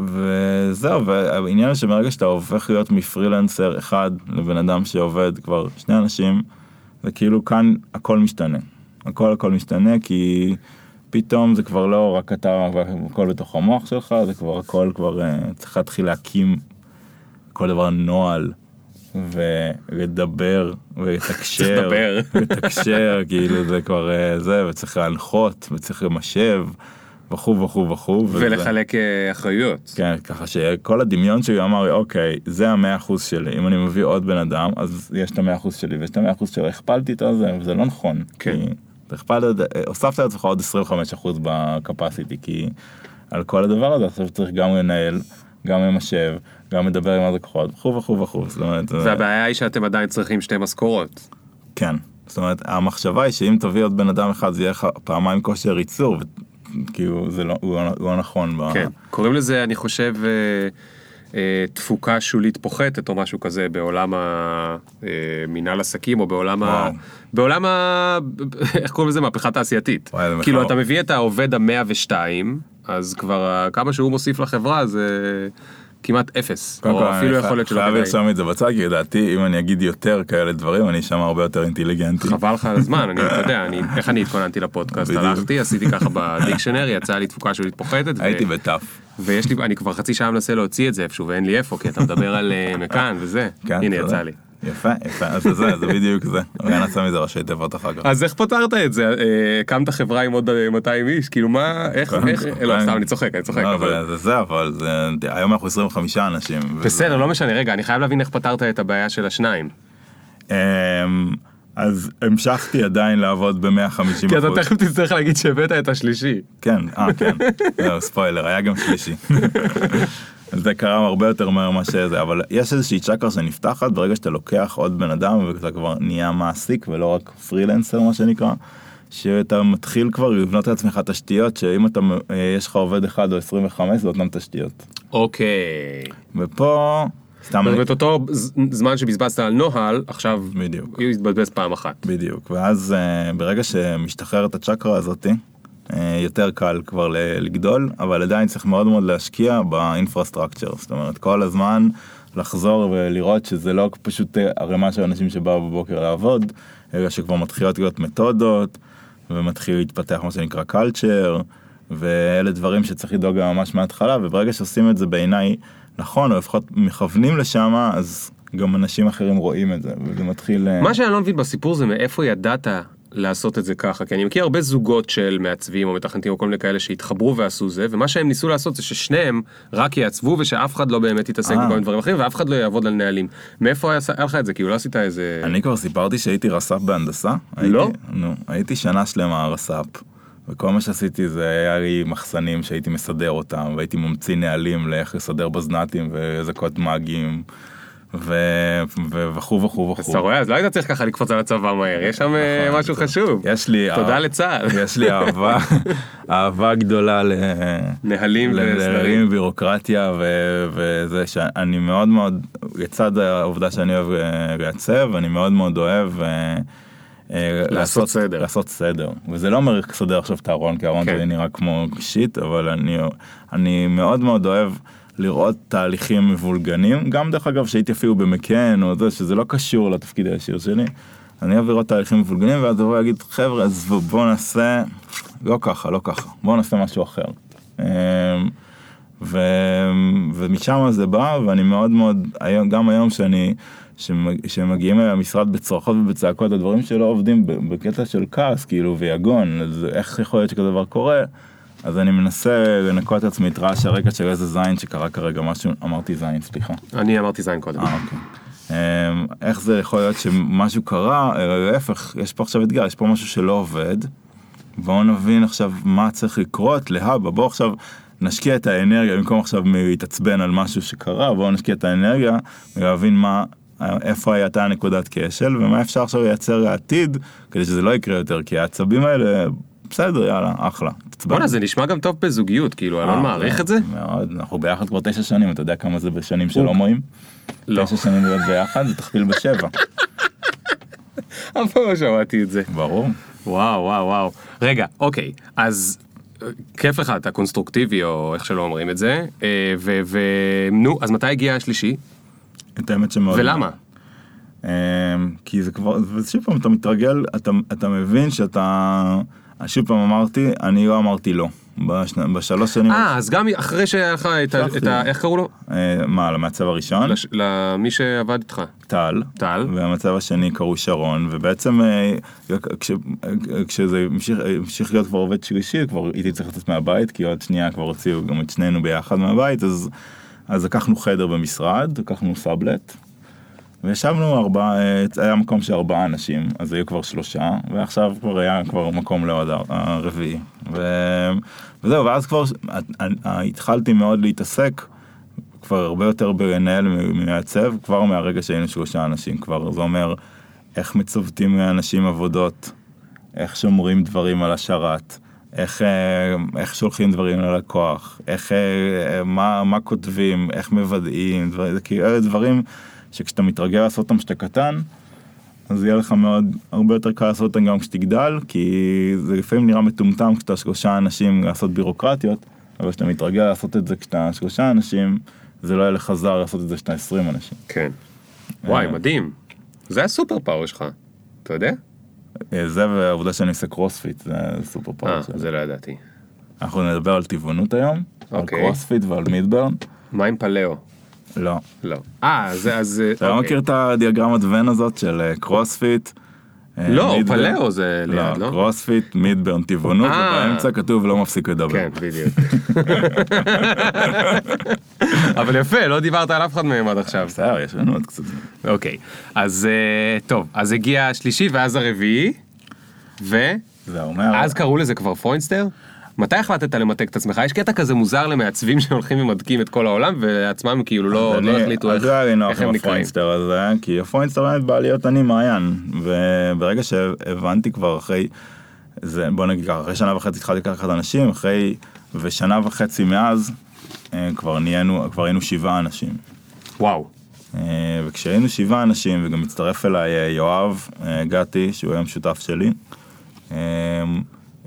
וזהו והעניין הוא שמרגע שאתה הופך להיות מפרילנסר אחד לבן אדם שעובד כבר שני אנשים זה כאילו כאן הכל משתנה. הכל הכל משתנה כי פתאום זה כבר לא רק אתה והכל בתוך המוח שלך זה כבר הכל כבר אה, צריך להתחיל להקים כל דבר נוהל ולדבר ולתקשר. לדבר. ולתקשר כאילו זה כבר אה, זה וצריך להנחות וצריך למשב וכו' וכו' וכו' וזה- ולחלק אה, אחריות. כן ככה שכל הדמיון שלי אמר לי אוקיי זה המאה אחוז שלי אם אני מביא עוד בן אדם אז יש את המאה אחוז שלי ויש את המאה אחוז שלו הכפלתי את זה וזה לא נכון. כן. כי הכפלת את זה, הוספת לעצמך עוד 25 אחוז בקפסיטי כי על כל הדבר הזה עכשיו צריך גם לנהל גם למשב גם לדבר עם הלקוחות וכו' וכו' וכו' זאת אומרת והבעיה היא שאתם עדיין צריכים שתי משכורות. כן זאת אומרת המחשבה היא שאם תביא עוד בן אדם אחד זה יהיה לך פעמיים כושר ייצור כאילו זה לא הוא לא- הוא לא נכון. ב- כן. קוראים לזה אני חושב אה, אה, תפוקה שולית פוחתת או משהו כזה בעולם המינהל עסקים או בעולם ה... וואו. בעולם ה... (laughs) איך קוראים לזה מהפכה תעשייתית. וואי, כאילו. אתה מביא את העובד המאה ושתיים אז כבר ה- כמה שהוא מוסיף לחברה זה כמעט אפס. קודם או אפילו אני יכול להיות שלא חייב כדאי. לרשום את זה בצד, כי לדעתי אם אני אגיד יותר כאלה דברים אני אשמע הרבה יותר אינטליגנטי. חבל לך על הזמן, אני, אתה יודע, אני, (laughs) איך אני התכוננתי לפודקאסט. הלכתי, עשיתי ככה בדיקשנרי, יצא לי תפוקה שולית פוחתת. הייתי בתף. ויש לי, אני כבר חצי שעה מנסה להוציא את זה איפשהו ואין לי איפה, כי אתה מדבר על אה, מכאן וזה. כן, הנה יצא. לי. יפה, יפה, אז זה, זה בדיוק זה. אוריאן עשה מזה ראשי תיבות אחר כך. אז איך פתרת את זה? אה, הקמת חברה עם עוד אה, 200 איש? כאילו מה, איך, איך, לא, סתם, אני צוחק, אני צוחק, לא, אבל... זה- זה אבל היום אנחנו 25 אנשים. בסדר, לא משנה, רגע, אני חייב להבין איך פתרת את הבעיה של השניים. אמ, אז המשכתי עדיין לעבוד ב-150 כי אתה תכף תצטרך להגיד שהבאת את השלישי. כן, אה, כן. (laughs) זהו, ספוילר, היה גם שלישי. (laughs) זה קרה הרבה יותר מהר מה שזה, אבל יש איזושהי צ'קרה שנפתחת ברגע שאתה לוקח עוד בן אדם ואתה כבר נהיה מעסיק ולא רק פרילנסר מה שנקרא, שאתה מתחיל כבר לבנות לעצמך תשתיות שאם אתה, אה, יש לך עובד אחד או 25 זה אותם תשתיות. אוקיי. ופה, סתם, אני- אומרת, אותו זמן שבזבזת על נוהל, עכשיו בדיוק. הוא יתבזבז פעם אחת. בדיוק, ואז אה, ברגע שמשתחררת הצ'קרה הזאתי, יותר קל כבר לגדול, אבל עדיין צריך מאוד מאוד להשקיע באינפרסטרקצ'ר, זאת אומרת כל הזמן לחזור ולראות שזה לא פשוט אה, ערימה של אנשים שבאו בבוקר לעבוד, אלא שכבר מתחילות להיות מתודות, ומתחיל להתפתח מה שנקרא קלצ'ר, ואלה דברים שצריך לדאוג להם ממש מההתחלה, וברגע שעושים את זה בעיניי נכון, או לפחות מכוונים לשם, אז גם אנשים אחרים רואים את זה, וזה מתחיל... אה, מה שאני לא מבין בסיפור זה מאיפה ידעת לעשות את זה ככה, כי אני מכיר הרבה זוגות של מעצבים או מתכנתים או כל מיני כאלה שהתחברו ועשו זה, ומה שהם ניסו לעשות זה ששניהם רק יעצבו ושאף אחד לא באמת יתעסק אה. בכל מיני דברים אחרים ואף אחד לא יעבוד על נהלים. מאיפה היה לך את זה? כאילו לא עשית איזה... אני כבר סיפרתי שהייתי רס"פ בהנדסה. לא? נו, הייתי שנה שלמה רס"פ. וכל מה שעשיתי זה היה לי מחסנים שהייתי מסדר אותם, והייתי ממציא נהלים לאיך לסדר בז"נטים ואיזה קוד מאגים, ו... ו... וכו' וכו' אז וכו'. אתה רואה? אז לא היית צריך ככה לקפוץ על הצבא מהר, יש שם אה, נכון, משהו. חשוב. יש לי... תודה לצה"ל. יש לי אהבה, (laughs) אהבה גדולה ל... נהלים ל- וסדרים. להרים בירוקרטיה וזה שאני מאוד מאוד, לצד העובדה שאני אוהב אה, לעצב, אני מאוד מאוד אוהב אה, לעשות סדר. לעשות סדר. וזה לא אומר לסדר עכשיו את הארון, כי הארון כן. שלי נראה כמו שיט, אבל אני מאוד מאוד אוהב לראות תהליכים מבולגנים, גם דרך אגב שהייתי אפילו במקן או זה, שזה לא קשור לתפקיד הישיר שלי. אני אוהב לראות תהליכים מבולגנים ואז לבוא להגיד חבר'ה עזבו בוא נעשה לא ככה לא ככה בוא נעשה משהו אחר. אמ, ו... ומשם זה בא ואני מאוד מאוד היום גם היום שאני שמג- שמגיעים אל המשרד בצרחות ובצעקות הדברים שלא עובדים בקטע של כעס כאילו ויגון אז איך יכול להיות שכזה דבר קורה. אז אני מנסה לנקות את עצמי את רעש הרקע של איזה זין שקרה כרגע משהו אמרתי זין סליחה. אני אמרתי זין קודם. אה, אוקיי. אמ, איך זה יכול להיות שמשהו קרה, אלא להפך, יש פה עכשיו אתגר, יש פה משהו שלא עובד. בואו נבין עכשיו מה צריך לקרות להבא, בואו עכשיו נשקיע את האנרגיה, במקום עכשיו להתעצבן על משהו שקרה, בואו נשקיע את האנרגיה ולהבין מה, איפה הייתה נקודת כשל ומה אפשר עכשיו לייצר לעתיד כדי שזה לא יקרה יותר, כי העצבים האלה, בסדר, יאללה, אחלה. בואנה זה נשמע גם טוב בזוגיות, כאילו אלון אה, מעריך את זה? מאוד, אנחנו ביחד כבר תשע שנים, אתה יודע כמה זה בשנים של הומואים? לא. תשע שנים להיות ביחד, זה תכפיל בשבע. (laughs) אף פעם לא שמעתי את זה. ברור. וואו וואו וואו. רגע, אוקיי, אז אה, כיף לך, אתה קונסטרוקטיבי או איך שלא אומרים את זה, אה, ונו, אז מתי הגיע השלישי? את האמת שמאוד... ולמה? אמ, כי זה כבר, ושוב פעם אתה מתרגל, אתה, אתה מבין שאתה, שוב פעם אמרתי, אני לא אמרתי לא. בשני, בשלוש שנים, אה, אז גם אחרי שהיה לך את ה... את ה- איך קראו לו? אה, מה, למצב הראשון? לש- למי שעבד איתך. טל. טל. והמצב השני קראו שרון, ובעצם אה, כש, אה, כשזה המשיך, המשיך להיות כבר עובד שלישי, כבר הייתי צריך לצאת מהבית, כי עוד שנייה כבר הוציאו גם את שנינו ביחד מהבית, אז, אז לקחנו חדר במשרד, לקחנו סאבלט, וישבנו ארבעה, אה, היה מקום של ארבעה אנשים, אז היו כבר שלושה, ועכשיו כבר היה כבר מקום לעוד הר- הרביעי. ו... וזהו, ואז כבר אה, אה, התחלתי מאוד להתעסק כבר הרבה יותר בלנהל מלעצב, כבר מהרגע שהיינו שלושה אנשים, כבר זה אומר איך מצוותים לאנשים עבודות, איך שומרים דברים על השרת, איך, איך שולחים דברים ללקוח, איך, מה, מה כותבים, איך מוודאים, זה כאילו אלה דברים שכשאתה מתרגל לעשות אותם כשאתה קטן, אז יהיה לך מאוד, הרבה יותר קל לעשות אותם גם כשתגדל, כי זה לפעמים נראה מטומטם כשאתה שלושה אנשים לעשות בירוקרטיות, אבל כשאתה מתרגל לעשות את זה כשאתה שלושה אנשים, זה לא יהיה לך זר לעשות את זה כשאתה 20 אנשים. כן. וואי, אה. מדהים. זה הסופר פאוור שלך. אתה יודע? אה, זה והעובדה שאני עושה קרוספיט, זה סופר אה, פאוור שלי. זה לא ידעתי. אנחנו נדבר על טבעונות היום, על אוקיי. קרוספיט ועל מידברן. מה עם פלאו? לא. לא. אה, זה אז... אתה לא אוקיי. מכיר את הדיאגרמת ון הזאת של אה, קרוספיט? אה, לא, מידברן? פלאו זה ליד, לא? קרוספיט, מידברן, טבעונות, אה. ובאמצע כתוב לא מפסיק לדבר. כן, בדיוק. (laughs) אבל יפה, לא דיברת על אף אחד מהם עד עכשיו. בסדר, יש לנו עוד קצת זמן. אוקיי, אז אה, טוב, אז הגיע השלישי ואז הרביעי, זהו, מה... קראו לזה כבר פרוינסטר? מתי החלטת למתג את עצמך? יש קטע כזה מוזר למעצבים (laughs) שהולכים וממתגים את כל העולם ועצמם כאילו לא לא החליטו איך איך הם נקראים. הזה, כי הפרוינסטר באמת בא להיות אני מעיין, וברגע שהבנתי כבר אחרי, זה, בוא נגיד ככה, אחרי שנה וחצי התחלתי לקחת אנשים, אחרי, ושנה וחצי מאז, אה, כבר נהיינו, כבר היינו שבעה אנשים. וואו. אה, וכשהיינו שבעה אנשים, וגם הצטרף אליי אה, יואב גתי, שהוא היום שותף שלי,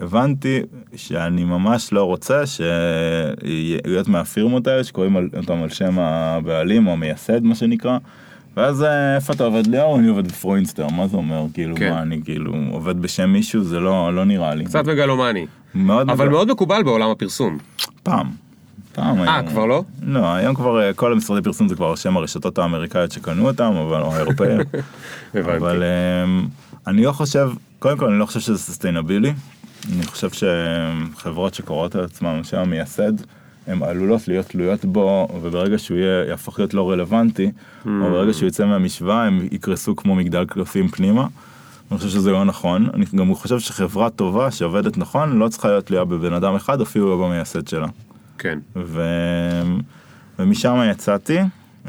הבנתי שאני ממש לא רוצה להיות מהפירמות האלה שקוראים אותם על שם הבעלים או המייסד מה שנקרא. ואז אה, איפה אתה עובד ליאור? אני עובד בפרוינסטר, מה זה אומר? כאילו, כן. מה אני כאילו עובד בשם מישהו? זה לא, לא נראה לי. קצת מגלומני. מאוד אבל מגל- מאוד מקובל בעולם הפרסום. פעם. פעם אה, היום. כבר לא? לא, היום כבר אה, כל המשרדי פרסום זה כבר שם הרשתות האמריקאיות שקנו אותם, אבל או האירופאים. (laughs) הבנתי. אבל אמ, אני לא חושב, קודם כל אני לא חושב שזה סוסטיינבילי. אני חושב שחברות שקוראות על עצמן שם המייסד, הן עלולות להיות תלויות בו, וברגע שהוא יהיה, יהפוך להיות לא רלוונטי, Hmm. או ברגע שהוא יצא מהמשוואה, הם יקרסו כמו מגדל קלפים פנימה. אני חושב שזה לא נכון. אני גם חושב שחברה טובה שעובדת נכון, לא צריכה להיות תלויה בבן אדם אחד, אפילו לא במייסד שלה. כן. ו... ומשם יצאתי,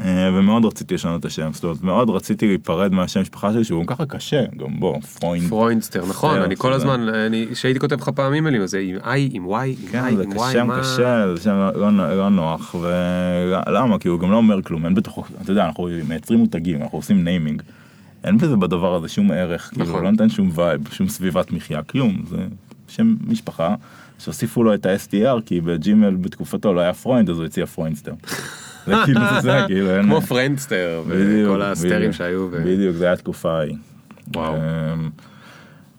ומאוד רציתי לשנות את השם, זאת אומרת, מאוד רציתי להיפרד מהשם משפחה שלי, שהוא ככה קשה, גם בוא, פרוינד. פרוינסטר, נכון, אני כל זה- הזמן, אני, שהייתי כותב לך פעם אימיילים, אז זה עם I, עם Y, עם כן, I, זה עם Y, שם מה... קשה, זה שם לא, לא, לא נוח, ולמה? כי הוא גם לא אומר כלום, אין בתוכו, אתה יודע, אנחנו מייצרים מותגים, אנחנו עושים ניימינג. אין בזה בדבר הזה שום ערך, כאילו, נכון. לא נותן שום vibe, שום סביבת מחיה, כלום, זה שם משפחה, שהוסיפו לו את ה-STER, כי ב Gmail בתקופתו לא היה פרוינד, אז הוא הציע פרוינסטר. זה כאילו זה, כאילו, אין... כמו Friendster, וכל ה ster ים שהיו. בדיוק, זה היה התקופה ההיא. וואו. אמ,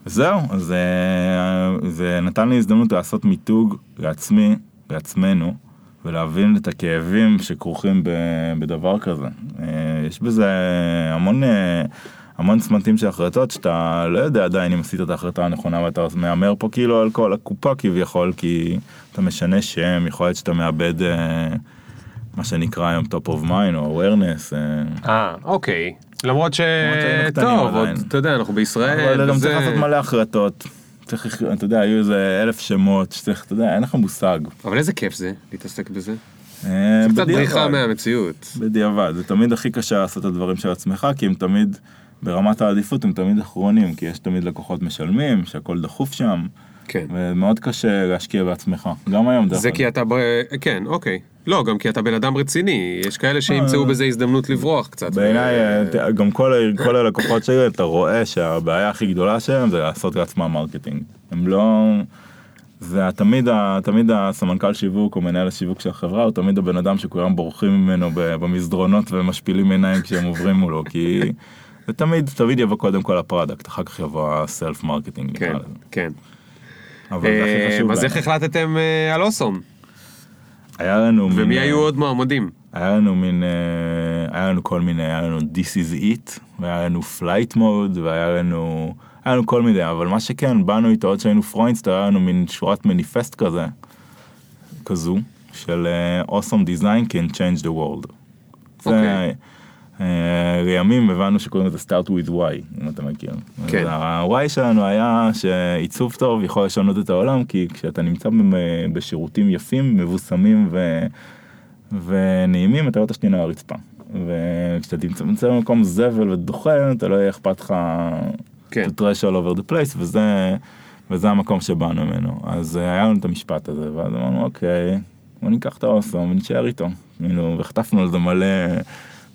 זהו, אז אה, זה נתן לי הזדמנות לעשות מיתוג לעצמי, לעצמנו, ולהבין את הכאבים שכרוכים ב- בדבר כזה. אה, יש בזה המון... אה, המון צמתים של החלטות שאתה לא יודע עדיין אם עשית את ההחלטה הנכונה ואתה מהמר פה כאילו על כל הקופה כביכול כי אתה משנה שם יכול להיות שאתה מאבד מה שנקרא היום top of mind או awareness אה, אה, אוקיי. למרות ש... טוב, עוד. אתה יודע, אנחנו בישראל, אבל גם צריך לעשות מלא החלטות. צריך, אתה יודע, היו איזה אלף שמות, שצריך, אתה יודע, אין לך מושג. אבל איזה כיף זה, להתעסק בזה. אה, זה קצת. בריחה מהמציאות. בדיעבד, זה תמיד הכי קשה לעשות את הדברים של עצמך, כי הם תמיד, ברמת העדיפות הם תמיד אחרונים, כי יש תמיד לקוחות משלמים, שהכל דחוף שם, כן. ומאוד קשה להשקיע בעצמך. גם היום, דרך זה אגב. כי אתה, ב- כן, אוקיי. לא, גם כי אתה בן אדם רציני, יש כאלה שימצאו בזה הזדמנות לברוח קצת. בעיניי, ו- אה, ת- גם כל, הלקוחות שלי, אתה רואה שהבעיה הכי גדולה שלהם זה לעשות לעצמם מרקטינג. הם לא... זה תמיד, תמיד הסמנכ"ל שיווק או מנהל השיווק של החברה הוא תמיד הבן אדם שכולם בורחים ממנו במסדרונות ומשפילים עיניים כשהם עוברים מולו כי זה תמיד תמיד יבוא קודם כל ה product אחר כך יבוא ה self marketing. כן, כן. אבל זה הכי אה, חשוב. אז. איך החלטתם אה, על Awesome? היה לנו מין, ומי אה, היו עוד מועמדים? היה לנו מין, היה לנו כל מיני, היה לנו This is it, והיה לנו Flight Mode, והיה לנו, היה לנו כל מיני, אבל מה שכן, באנו איתו עוד שהיינו פרוינסטר, היה לנו מין שורת מניפסט כזה, כזו, של Awesome Design can change the world. זה, אוקיי. לימים הבנו שקוראים לזה Start with Why, אם אתה מכיר. כן. ה-Why שלנו היה שעיצוב טוב יכול לשנות את העולם, כי כשאתה נמצא בשירותים יפים, מבוסמים ו... ונעימים, אתה לא תשתין על הרצפה. וכשאתה נמצא במקום זבל ודוחה, אתה לא יהיה אכפת לך כן. to trash all over the place, וזה, וזה המקום שבאנו ממנו. אז אה, היה לנו את המשפט הזה, ואז אמרנו, אוקיי, בוא ניקח את האוסום ונשאר איתו. כאילו, וחטפנו על זה מלא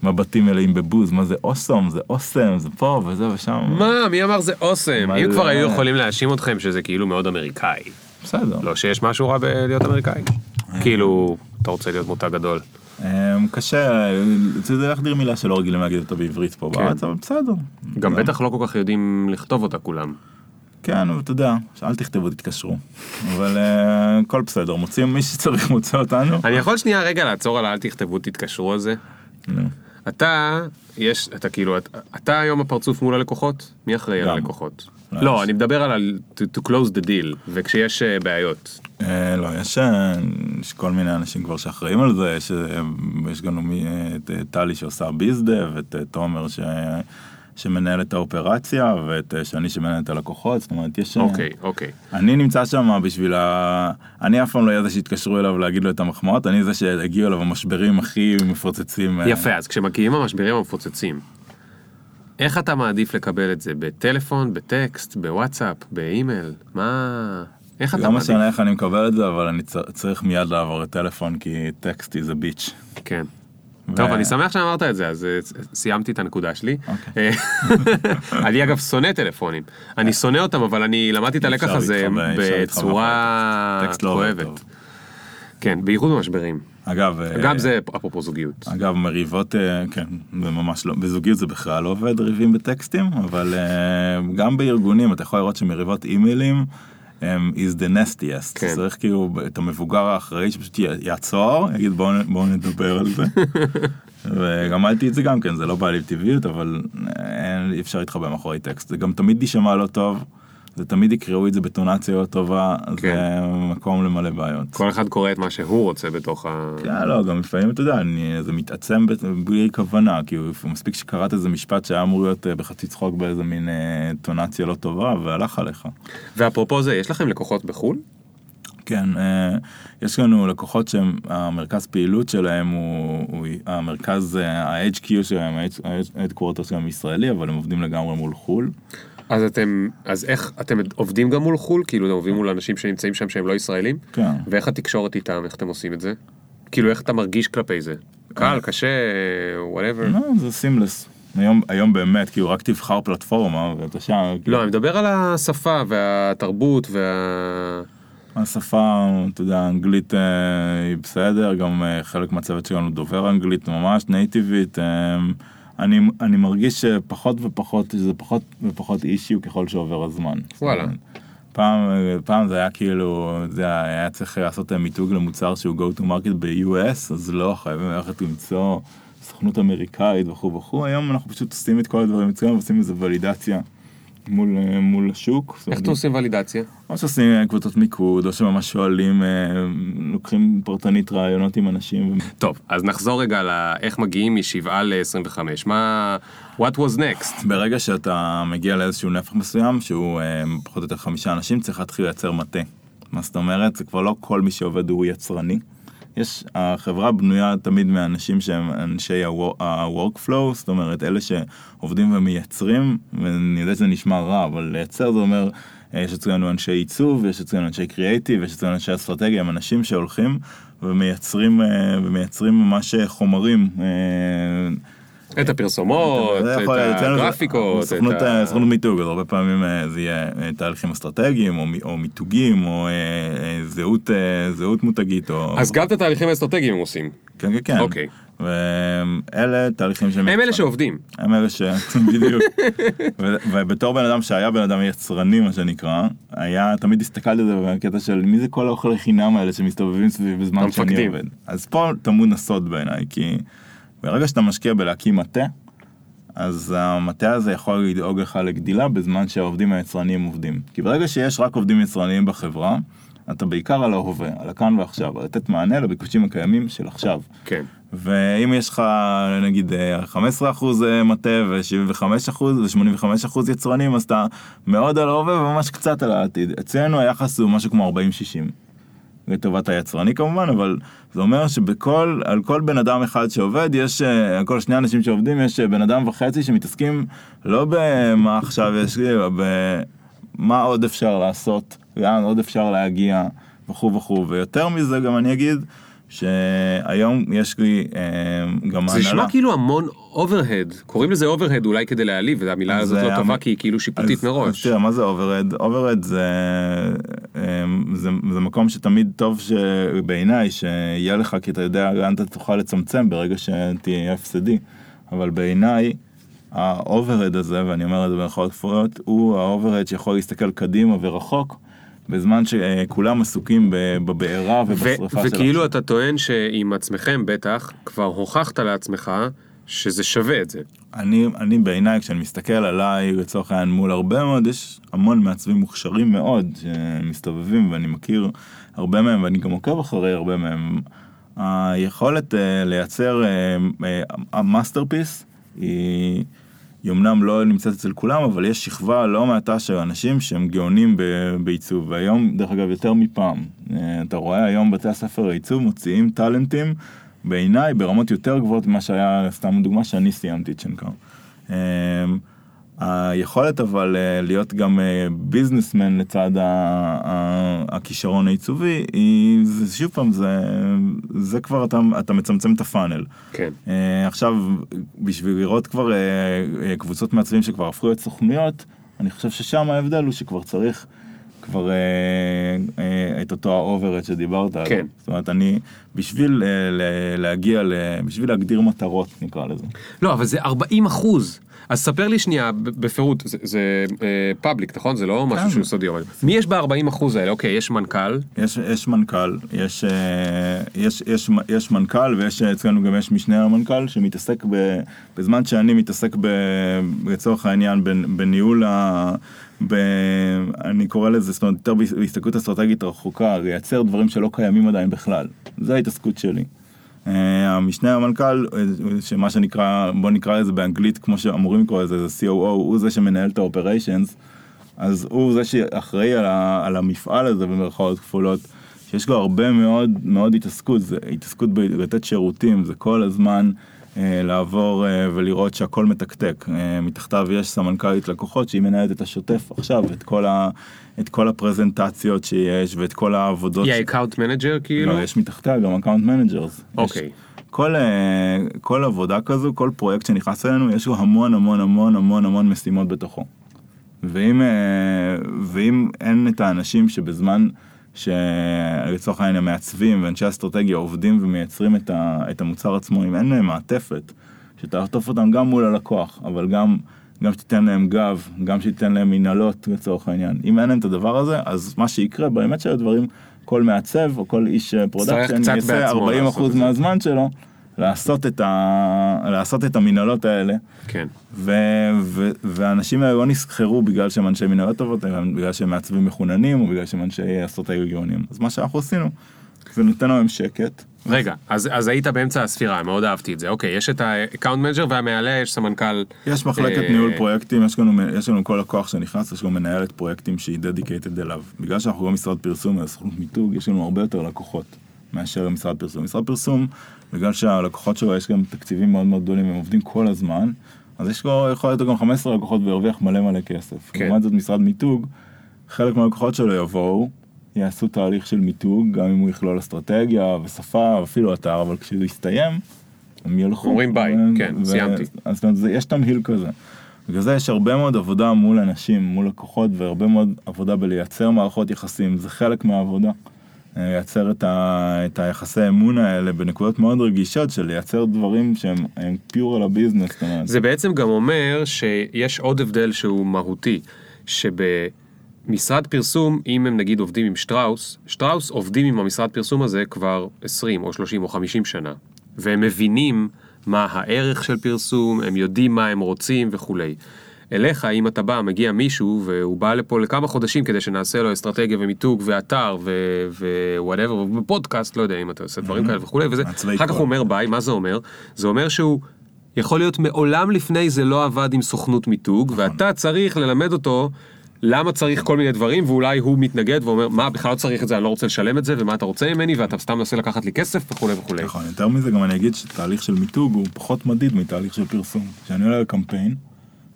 מבטים מלאים בבוז, מה זה אוסום, זה אוסם, זה פה וזה ושם. מה, מי אמר זה אוסם? אם כבר היו יכולים להאשים אתכם שזה כאילו מאוד אמריקאי. בסדר. לא שיש משהו רע בלהיות אמריקאי. כאילו, אתה רוצה להיות מותג גדול. אמ, קשה, זה להחדיר מילה שלא רגילים להגיד אותה בעברית פה כן. בארץ, אבל בסדר. גם בטח לא כל כך יודעים לכתוב אותה כולם. כן, אבל אתה יודע, אל תכתבו, תתקשרו. אבל אה, הכל בסדר, מוצאים מי שצריך מוצא אותנו. אני יכול שנייה רגע לעצור על אל תכתבו, תתקשרו על זה? נו. אתה, יש, אתה כאילו, אתה, אתה היום הפרצוף מול הלקוחות? מי אחראי על. הלקוחות? לא, לא, יש- אני מדבר על to, to close the deal, וכשיש אה, בעיות. אה, לא, יש, אה, יש כל מיני אנשים כבר שאחראים על זה, יש, אה, יש גם את טלי שעושה ביזדב, את אה, תומר ש, שמנהל את האופרציה, ואת אה, שני שמנהל את הלקוחות, זאת אומרת, יש... אה, אוקיי, אוקיי. אני נמצא שם בשביל ה... אני אף פעם לא אהיה זה שיתקשרו אליו להגיד לו את המחמאות, אני זה שהגיעו אליו המשברים הכי מפוצצים. אה, יפה, אז כשמגיעים המשברים המפוצצים, איך אתה מעדיף לקבל את זה? בטלפון, בטקסט, בוואטסאפ, באימייל? מה... איך אתה לא מעדיף? משנה איך אני מקבל את זה, אבל אני צריך מיד לעבור לטלפון, כי טקסט is a bitch. כן. טוב, אני שמח שאמרת את זה, אז אה, סיימתי את הנקודה שלי. אוקיי. אה, (laughs) אני אגב שונא טלפונים. אני שונא אותם, אבל אני למדתי את הלקח הזה בצורה לא כואבת. כן, בייחוד במשברים. אגב, אה, גם זה אפרופו זוגיות. אגב, מריבות, כן, זה ממש לא, בזוגיות זה בכלל לא עובד, ריבים בטקסטים, אבל גם בארגונים אתה יכול לראות שמריבות אימיילים הם is the nastiest. כן. צריך כאילו את המבוגר האחראי שפשוט יעצור, יגיד בואו בוא נדבר על זה. (laughs) ולמדתי את זה גם כן, זה לא בא לי בטבעיות, אבל אין, אי אפשר להתחבא מאחורי טקסט. זה גם תמיד יישמע לא טוב, זה תמיד יקראו את זה בטונציה לא טובה, כן. זה מקום למלא בעיות. כל אחד קורא את מה שהוא רוצה בתוך ה... כן, לא, גם לפעמים אתה יודע, אני, זה מתעצם בלי כוונה, כי מספיק שקראת איזה משפט שהיה אמור להיות אה, בחצי צחוק באיזה מין אה, טונציה לא טובה, והלך עליך. ואפרופו זה, יש לכם לקוחות בחו"ל? כן, אה, יש לנו לקוחות שהמרכז פעילות שלהם הוא, הוא המרכז, אה, ה-HQ שלהם, ה-Headquarter שלהם ישראלי, אבל הם עובדים לגמרי מול חו"ל. אז אתם, אז איך, אתם עובדים גם מול חו"ל? כאילו, אתם עובדים מול אנשים שנמצאים שם שהם לא ישראלים? כן. ואיך התקשורת איתם, איך אתם עושים את זה? כאילו, איך אתה מרגיש כלפי זה? קל, קשה, whatever? לא, זה seamless. היום, היום באמת, כאילו רק תבחר פלטפורמה ואתה שם. כאילו, לא, אני מדבר על השפה והתרבות וה... השפה, אתה יודע, האנגלית אה, היא בסדר, גם אה, חלק מהצוות שלנו דובר אנגלית ממש native ית. אה, אני, אני מרגיש שפחות ופחות, שזה פחות ופחות issue ככל שעובר הזמן. וואלה. פעם, פעם זה היה כאילו, זה היה צריך לעשות מיתוג למוצר שהוא go to market ב-US, אז לא, חייבים ללכת למצוא סוכנות אמריקאית וכו' וכו', היום אנחנו פשוט עושים את כל הדברים אצלנו ועושים איזה ולידציה מול, אה, מול השוק. איך אתם עושים ולידציה? או שעושים אה, קבוצות מיקוד, או שממש שואלים, אה, לוקחים פרטנית רעיונות עם אנשים. טוב, אז נחזור רגע לאיך מגיעים מ-7 ל-25. מה... What was next? ברגע שאתה מגיע לאיזשהו נפח מסוים, שהוא אה, פחות או יותר חמישה אנשים, צריך להתחיל לייצר מטה. מה זאת אומרת? זה כבר לא כל מי שעובד הוא יצרני. יש, החברה בנויה תמיד מאנשים שהם אנשי ה-wo- ה-workflow, זאת אומרת, אלה שעובדים ומייצרים, ואני יודע שזה נשמע רע, אבל לייצר זה אומר, אה, יש אצלנו אנשי עיצוב, יש אצלנו אנשי קריאייטיב, יש אצלנו אנשי אסטרטגיה, הם אנשים שהולכים ומייצרים, אה, ומייצרים ממש אה, חומרים. אה, את הפרסומות, את הגרפיקות, את סוכנות, מיתוג, אז הרבה פעמים אה, זה יהיה אה, תהליכים אסטרטגיים או, מי- או מיתוגים או אה, אה, זהות, אה, מותגית. אז גם את התהליכים האסטרטגיים הם עושים. כן, כן, כן. אוקיי. ואלה תהליכים שהם... הם אלה שעובדים. הם אלה ש... (laughs) בדיוק. ובתור בן אדם שהיה בן אדם יצרני מה שנקרא, היה תמיד הסתכלתי על זה בקטע של מי זה כל האוכל חינם האלה שמסתובבים סביבי בזמן שאני. עובד. אז פה טמון הסוד בעיניי, כי ברגע שאתה משקיע בלהקים מטה, אז המטה הזה יכול לדאוג לך לגדילה בזמן שהעובדים היצרניים עובדים. כי ברגע שיש רק עובדים יצרניים בחברה, אתה בעיקר על ההווה, על הכאן ועכשיו, על לתת מענה לביקושים הקיימים של עכשיו. כן. ואם יש לך נגיד אה, 15% מטה ו-75% ו-85% יצרנים אז אתה מאוד על ההווה וממש קצת על העתיד. אצלנו היחס הוא משהו כמו 40-60. לטובת היצרני כמובן, אבל זה אומר שבכל, על כל בן אדם אחד שעובד, יש, אה, על כל שני אנשים שעובדים, יש אה, בן אדם וחצי שמתעסקים לא במה עכשיו יש לי, אלא במה עוד אפשר לעשות, לאן עוד אפשר להגיע וכו' וכו', ויותר מזה גם אני אגיד, שהיום יש לי אה, גם זה נשמע הנהלה. כאילו המון overhead. קוראים לזה overhead אולי כדי להעליב, והמילה אז הזאת לא המ- טובה כי היא כאילו שיפוטית מראש. תראה, מה זה? overhead זה, אמ, זה, מקום שתמיד טוב שבעיניי שיהיה לך, כי אתה יודע לאן אתה תוכל לצמצם ברגע שתהיה הפסדי. אבל בעיניי, ה overhead הזה, ואני אומר את זה במירכאות כפולות, הוא ה overhead שיכול להסתכל קדימה ורחוק, בזמן שכולם עסוקים בבעירה ובשרפה של וכאילו אתה טוען שעם עצמכם בטח, כבר הוכחת לעצמך שזה שווה את זה. אני, אני בעיניי, כשאני מסתכל עליי, לצורך העניין, מול הרבה מאוד, יש המון מעצבים מוכשרים מאוד שמסתובבים, ואני מכיר הרבה מהם, ואני גם עוקב אחרי הרבה מהם. היכולת uh, לייצר ה masterpiece uh, היא, היא אמנם לא נמצאת אצל כולם, אבל יש שכבה לא מועטה של אנשים שהם גאונים בעיצוב, והיום, דרך אגב, יותר מפעם. Uh, אתה רואה היום בתי הספר לעיצוב מוציאים talent ים, בעיניי, ברמות יותר גבוהות ממה שהיה, סתם דוגמה, שאני סיימתי את שנקר. Um, היכולת אבל אה, להיות גם businessman לצד הכישרון העיצובי, היא, זה, שוב פעם, זה, זה כבר אתה, אתה מצמצם את הפאנל. כן. אה, עכשיו, בשביל לראות כבר אה, אה, קבוצות מעצבים שכבר הפכו להיות סוכנויות, אני חושב ששם ההבדל הוא שכבר צריך כבר אה, אה, את אותו האובר-הד שדיברת עליו. כן. זאת אומרת, אני, בשביל אה, ל- להגיע, ל- בשביל להגדיר מטרות, נקרא לזה. לא, אבל זה 40 אחוז. אז ספר לי שנייה בפירוט, זה, זה אה, פאבליק, נכון? זה לא משהו כן. שהוא סודי. אבל- מי יש ב-40 אחוז האלה? אוקיי, יש מנכ"ל, יש, יש מנכ"ל, יש, אה, יש, יש, יש מנכ"ל ויש אצלנו גם יש משנה למנכ"ל שמתעסק ב, בזמן שאני מתעסק ב, לצורך העניין בנ- בניהול ה... ב, אני קורא לזה, זאת אומרת, יותר בהסתכלות אסטרטגית רחוקה, לייצר דברים שלא קיימים עדיין בכלל. זו ההתעסקות שלי. Uh, המשנה למנכ"ל, אה, שמה שנקרא, בוא נקרא לזה באנגלית, כמו שאמורים לקרוא לזה, זה COO, הוא זה שמנהל את ה-operations, אז הוא זה שאחראי על, ה, על המפעל הזה במרכאות כפולות, שיש לו הרבה מאוד מאוד התעסקות, זה התעסקות בלתת שירותים, זה כל הזמן אה, לעבור אה, ולראות שהכל מתקתק. אה, מתחתיו יש סמנכ"לית לקוחות שהיא מנהלת את השוטף עכשיו, את כל, ה, את כל הפרזנטציות שיש ואת כל העבודות. היא ה account manager כאילו? לא, יש מתחתיה גם account managers. אוקיי. כל, אה, כל עבודה כזו, כל פרויקט שנכנס אלינו, יש לו המון המון המון המון המון משימות בתוכו. ואם, אה, ואם אין את האנשים שבזמן שלצורך העניין המעצבים ואנשי אסטרטגיה עובדים ומייצרים את, ה, את המוצר עצמו, אם אין להם מעטפת, שתעטוף אותם גם מול הלקוח, אבל גם, גם שתיתן להם גב, גם שתיתן להם מנהלות לצורך העניין. אם אין להם את הדבר הזה, אז מה שיקרה באמת של הדברים, כל מעצב או כל איש אה, production קצת יעשה בעצמו 40 לעשות את אחוז זה. מהזמן שלו לעשות את, ה... לעשות את המנהלות האלה. כן. ו... ו... והאנשים האלה לא נשכרו בגלל שהם אנשי מנהלות טובות, אלא בגלל שהם מעצבים מחוננים או בגלל שהם אנשי אסטרטגיה גאונים. אז מה שאנחנו עשינו, זה נותן להם שקט. רגע, אז, אז היית באמצע הספירה, מאוד אהבתי את זה. אוקיי, יש את ה account manager ומעליה יש סמנכ"ל. יש מחלקת אה, ניהול פרויקטים, יש לנו, יש לנו כל לקוח שנכנס, יש לנו מנהלת פרויקטים שהיא dedicated אליו. בגלל שאנחנו לא משרד פרסום, אלא סוכנות מיתוג, יש לנו הרבה יותר לקוחות מאשר משרד פרסום. משרד פרסום, בגלל שהלקוחות שלו יש גם תקציבים מאוד מאוד גדולים, הם עובדים כל הזמן, אז יש לו, יכול להיות גם 15 לקוחות וירוויח מלא מלא כסף. כן. לעומת זאת משרד מיתוג, חלק מהלקוחות שלו יבואו, יעשו תהליך של מיתוג, גם אם הוא יכלול אסטרטגיה ושפה, אפילו אתר, אבל כשהוא יסתיים, הם ילכו. אומרים ביי, ו- כן, ו- סיימתי. אז זה- יש תמהיל כזה. בגלל זה יש הרבה מאוד עבודה מול אנשים, מול לקוחות, והרבה מאוד עבודה בלייצר מערכות יחסים, זה חלק מהעבודה. אה, לייצר את, ה, את היחסי אמון האלה בנקודות מאוד רגישות של לייצר דברים שהם הם פיור על הביזנס. זה בעצם גם אומר שיש עוד הבדל שהוא מהותי, שבמשרד פרסום, אם הם נגיד עובדים עם שטראוס, שטראוס עובדים עם המשרד פרסום הזה כבר 20 או 30 או 50 שנה, והם מבינים מה הערך של פרסום, הם יודעים מה הם רוצים וכולי. אליך, אם אתה בא, מגיע מישהו, והוא בא לפה לכמה חודשים כדי שנעשה לו אסטרטגיה ומיתוג ואתר whatever, ופודקאסט, לא יודע אם אתה עושה דברים כאלה וכולי, וזה, אחר כך. הוא אומר ביי, מה זה אומר? זה אומר שהוא יכול להיות מעולם לפני זה לא עבד עם סוכנות מיתוג, ואתה צריך ללמד אותו למה צריך כל מיני דברים, ואולי הוא מתנגד ואומר, מה, בכלל לא צריך את זה, אני לא רוצה לשלם את זה, ומה אתה רוצה ממני, ואתה סתם מנסה לקחת לי כסף וכולי וכולי. נכון, יותר מזה גם אני אגיד שתהליך של מיתוג הוא פחות מדיד מתהליך של פרסום. כשאני עולה לקמפיין,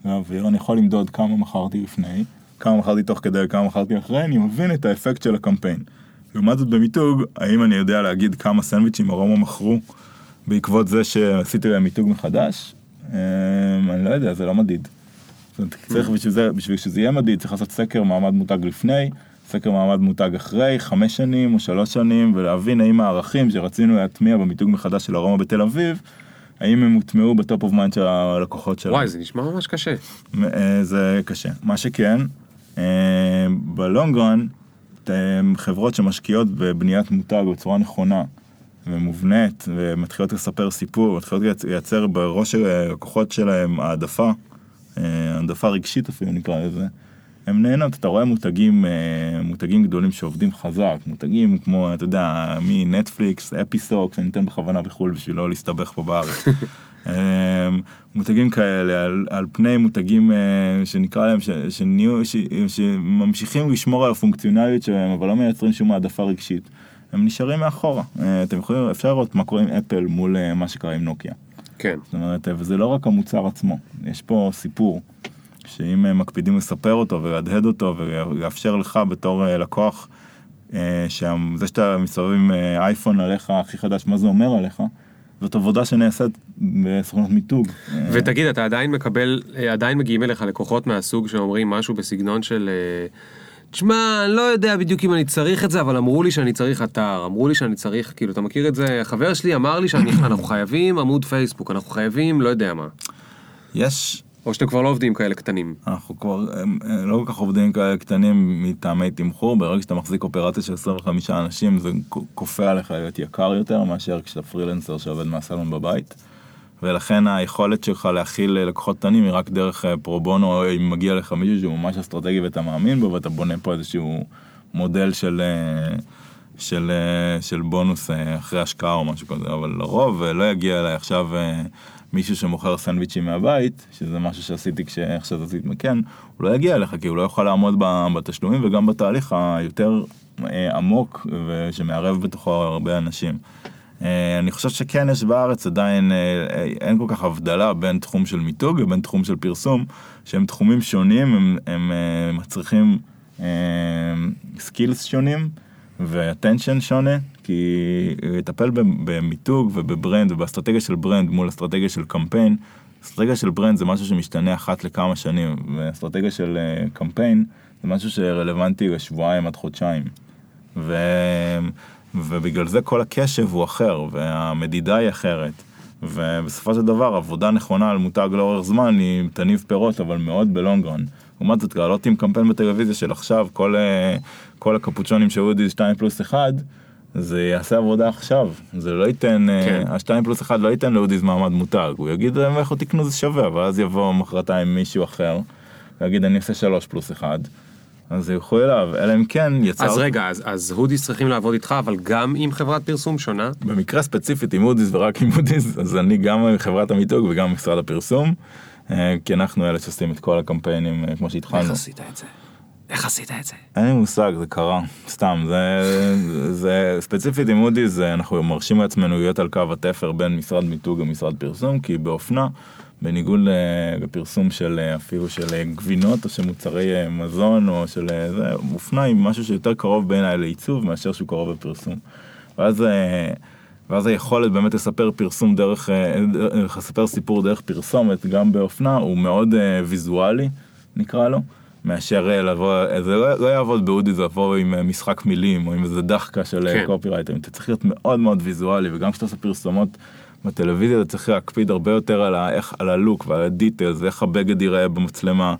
להעביר, אני יכול למדוד כמה מכרתי לפני, כמה מכרתי תוך כדי, כמה מכרתי אחרי, אני מבין את האפקט של הקמפיין. לעומת זאת במיתוג, האם אני יודע להגיד כמה סנדוויצ'ים ארומה מכרו בעקבות זה שעשיתי להם מיתוג מחדש? אמ, אני לא יודע, זה לא מדיד. אומרת, צריך בשביל זה, בשביל שזה יהיה מדיד, צריך לעשות סקר מעמד מותג לפני, סקר מעמד מותג אחרי, חמש שנים או שלוש שנים, ולהבין האם הערכים שרצינו להטמיע במיתוג מחדש של ארומה בתל אביב, האם הם הוטמעו ב top of mind של הלקוחות שלהם. וואי, זה נשמע ממש קשה. אה, זה קשה. מה שכן, אה, בלונגרן, חברות שמשקיעות בבניית מותג בצורה נכונה ומובנית, ומתחילות לספר סיפור, מתחילות לייצר בראש של הלקוחות שלהם העדפה, אה, העדפה רגשית אפילו נקרא לזה. הם נהנות, אתה רואה מותגים, מותגים גדולים שעובדים חזק, מותגים כמו, אתה יודע, מנטפליקס, אפיסוקס, אני אתן בכוונה בחו"ל בשביל לא להסתבך פה בארץ. (laughs) אמ, מותגים כאלה על, על פני מותגים אה, שנקרא להם ש, שנהיו, ש, שממשיכים לשמור על הפונקציונליות שלהם אבל לא מייצרים שום העדפה רגשית. הם נשארים מאחורה אה, אתם יכולים אפשר לראות מה קורה עם אפל מול אה, מה שקרה עם נוקיה. כן. זאת אומרת וזה לא רק המוצר עצמו יש פה סיפור שאם מקפידים לספר אותו ולהדהד אותו ולאפשר לך בתור לקוח שזה שאתה מסתובב עם אייפון עליך הכי חדש מה זה אומר עליך. זאת עבודה שנעשית בסוכנות מיתוג. ותגיד, אתה עדיין מקבל, עדיין מגיעים אליך לקוחות מהסוג שאומרים משהו בסגנון של... אה, תשמע, אני לא יודע בדיוק אם אני צריך את זה, אבל אמרו לי שאני צריך אתר, אמרו לי שאני צריך, כאילו, אתה מכיר את זה? חבר שלי אמר לי שאנחנו חייבים עמוד פייסבוק, אנחנו חייבים לא יודע מה. יש או שאתם כבר לא עובדים כאלה קטנים? אנחנו כבר לא כל כך עובדים כאלה קטנים מטעמי תמחור, ברגע שאתה מחזיק אופרציה של 25 אנשים זה כופה עליך להיות יקר יותר מאשר כשאתה פרילנסר שעובד מהסלון בבית. ולכן היכולת שלך להכיל לקוחות קטנים היא רק דרך אה, פרו בונו, אם מגיע לך מישהו שהוא ממש אסטרטגי ואתה מאמין בו ואתה בונה פה איזשהו מודל של, אה, של, אה, של בונוס אחרי השקעה או משהו כזה, אבל לרוב לא יגיע אליי עכשיו מישהו שמוכר סנדוויצ'ים מהבית, שזה משהו שעשיתי כשעכשיו עשיתי מקן, הוא לא יגיע אליך כי הוא לא יכול לעמוד בתשלומים וגם בתהליך היותר אה, עמוק ושמערב בתוכו הרבה אנשים. אה, אני חושב שכן יש בארץ עדיין אה, אין כל כך הבדלה בין תחום של מיתוג לבין תחום של פרסום שהם תחומים שונים הם, הם מצריכים skills שונים ו attention שונה כי לטפל במיתוג וב brand ובאסטרטגיה של brand מול אסטרטגיה של קמפיין, אסטרטגיה של brand זה משהו שמשתנה אחת לכמה שנים, ואסטרטגיה של אה, קמפיין זה משהו שרלוונטי לשבועיים עד חודשיים. ו... ובגלל זה כל הקשב הוא אחר, והמדידה היא אחרת. ובסופו של דבר עבודה נכונה על מותג לאורך זמן היא תניב פירות אבל מאוד בלונגרן. לעומת זאת לעלות עם קמפיין בטלוויזיה של עכשיו כל, אה, כל הקפוצ'ונים של אודי 2 פלוס 1 זה יעשה עבודה עכשיו, זה לא ייתן, אה, כן. השתיים פלוס אחד לא ייתן לאודיז מעמד מותג, הוא יגיד להם איך תקנו זה שווה, אבל אז יבוא מחרתיים מישהו אחר, ויגיד אני אעשה שלוש פלוס אחד, אז ילכו אליו, אלא אם כן יצר... אז רגע, אז, אז הודיס צריכים לעבוד איתך, אבל גם עם חברת פרסום שונה? במקרה ספציפית עם הודיס ורק עם הודיס, אז אני גם עם חברת המיתוג וגם משרד הפרסום, אה, כי אנחנו אלה שעושים את כל הקמפיינים אה, כמו שהתחלנו. איך עשית את זה? איך עשית את זה? אין לי מושג, זה קרה, סתם, זה, זה ספציפית עם מודי'ס, אנחנו מרשים לעצמנו להיות על קו התפר בין משרד מיתוג למשרד פרסום, כי באופנה, בניגוד לפרסום של אפילו של גבינות או של מוצרי מזון או של זה, אופנה היא משהו שיותר קרוב בעיניי לעיצוב מאשר שהוא קרוב בפרסום. ואז, ואז היכולת באמת לספר פרסום דרך, לספר סיפור דרך פרסומת גם באופנה הוא מאוד ויזואלי נקרא לו. מאשר אה, לבוא, זה לא, לא יעבוד באודי, זה לבוא עם אה, משחק מילים או עם איזה דחקה של אה, כן. קופירייטרים, אתה צריך להיות מאוד מאוד ויזואלי וגם כשאתה עושה פרסומות בטלוויזיה אתה צריך להקפיד הרבה יותר על, ה, איך, על ה look ועל ה details ואיך הבגד ייראה במצלמה.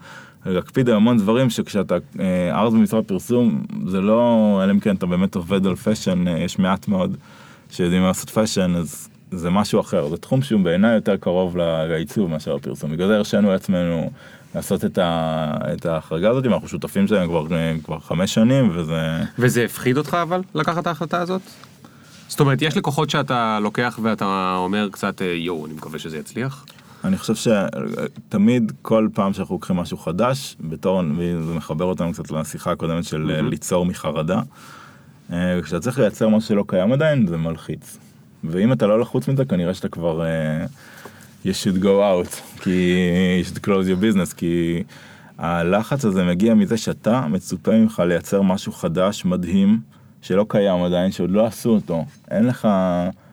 להקפיד על המון דברים שכשאתה ארז במשרד פרסום זה לא אלא אם כן אתה באמת עובד על fashion יש מעט מאוד שיודעים לעשות fashion אז זה משהו אחר זה תחום שהוא בעיניי יותר קרוב לעיצוב מאשר הפרסום בגלל זה הרשינו לעצמנו לעשות את, ה, את ההחרגה הזאת, אנחנו שותפים שלהם כבר, כבר חמש שנים וזה... וזה הפחיד אותך אבל לקחת את ההחלטה הזאת? זאת אומרת, יש לקוחות שאתה לוקח ואתה אומר קצת אה, יואו, אני מקווה שזה יצליח? אני חושב שתמיד כל פעם שאנחנו לוקחים משהו חדש, בתור, זה מחבר אותנו קצת לשיחה הקודמת של mm-hmm. ליצור מחרדה. אה, כשאתה צריך לייצר משהו שלא קיים עדיין, זה מלחיץ. ואם אתה לא לחוץ מזה, כנראה שאתה כבר... you should go out, כי you should close your business, כי הלחץ הזה מגיע מזה שאתה מצופה ממך לייצר משהו חדש, מדהים, שלא קיים עדיין, שעוד לא עשו אותו. אין לך,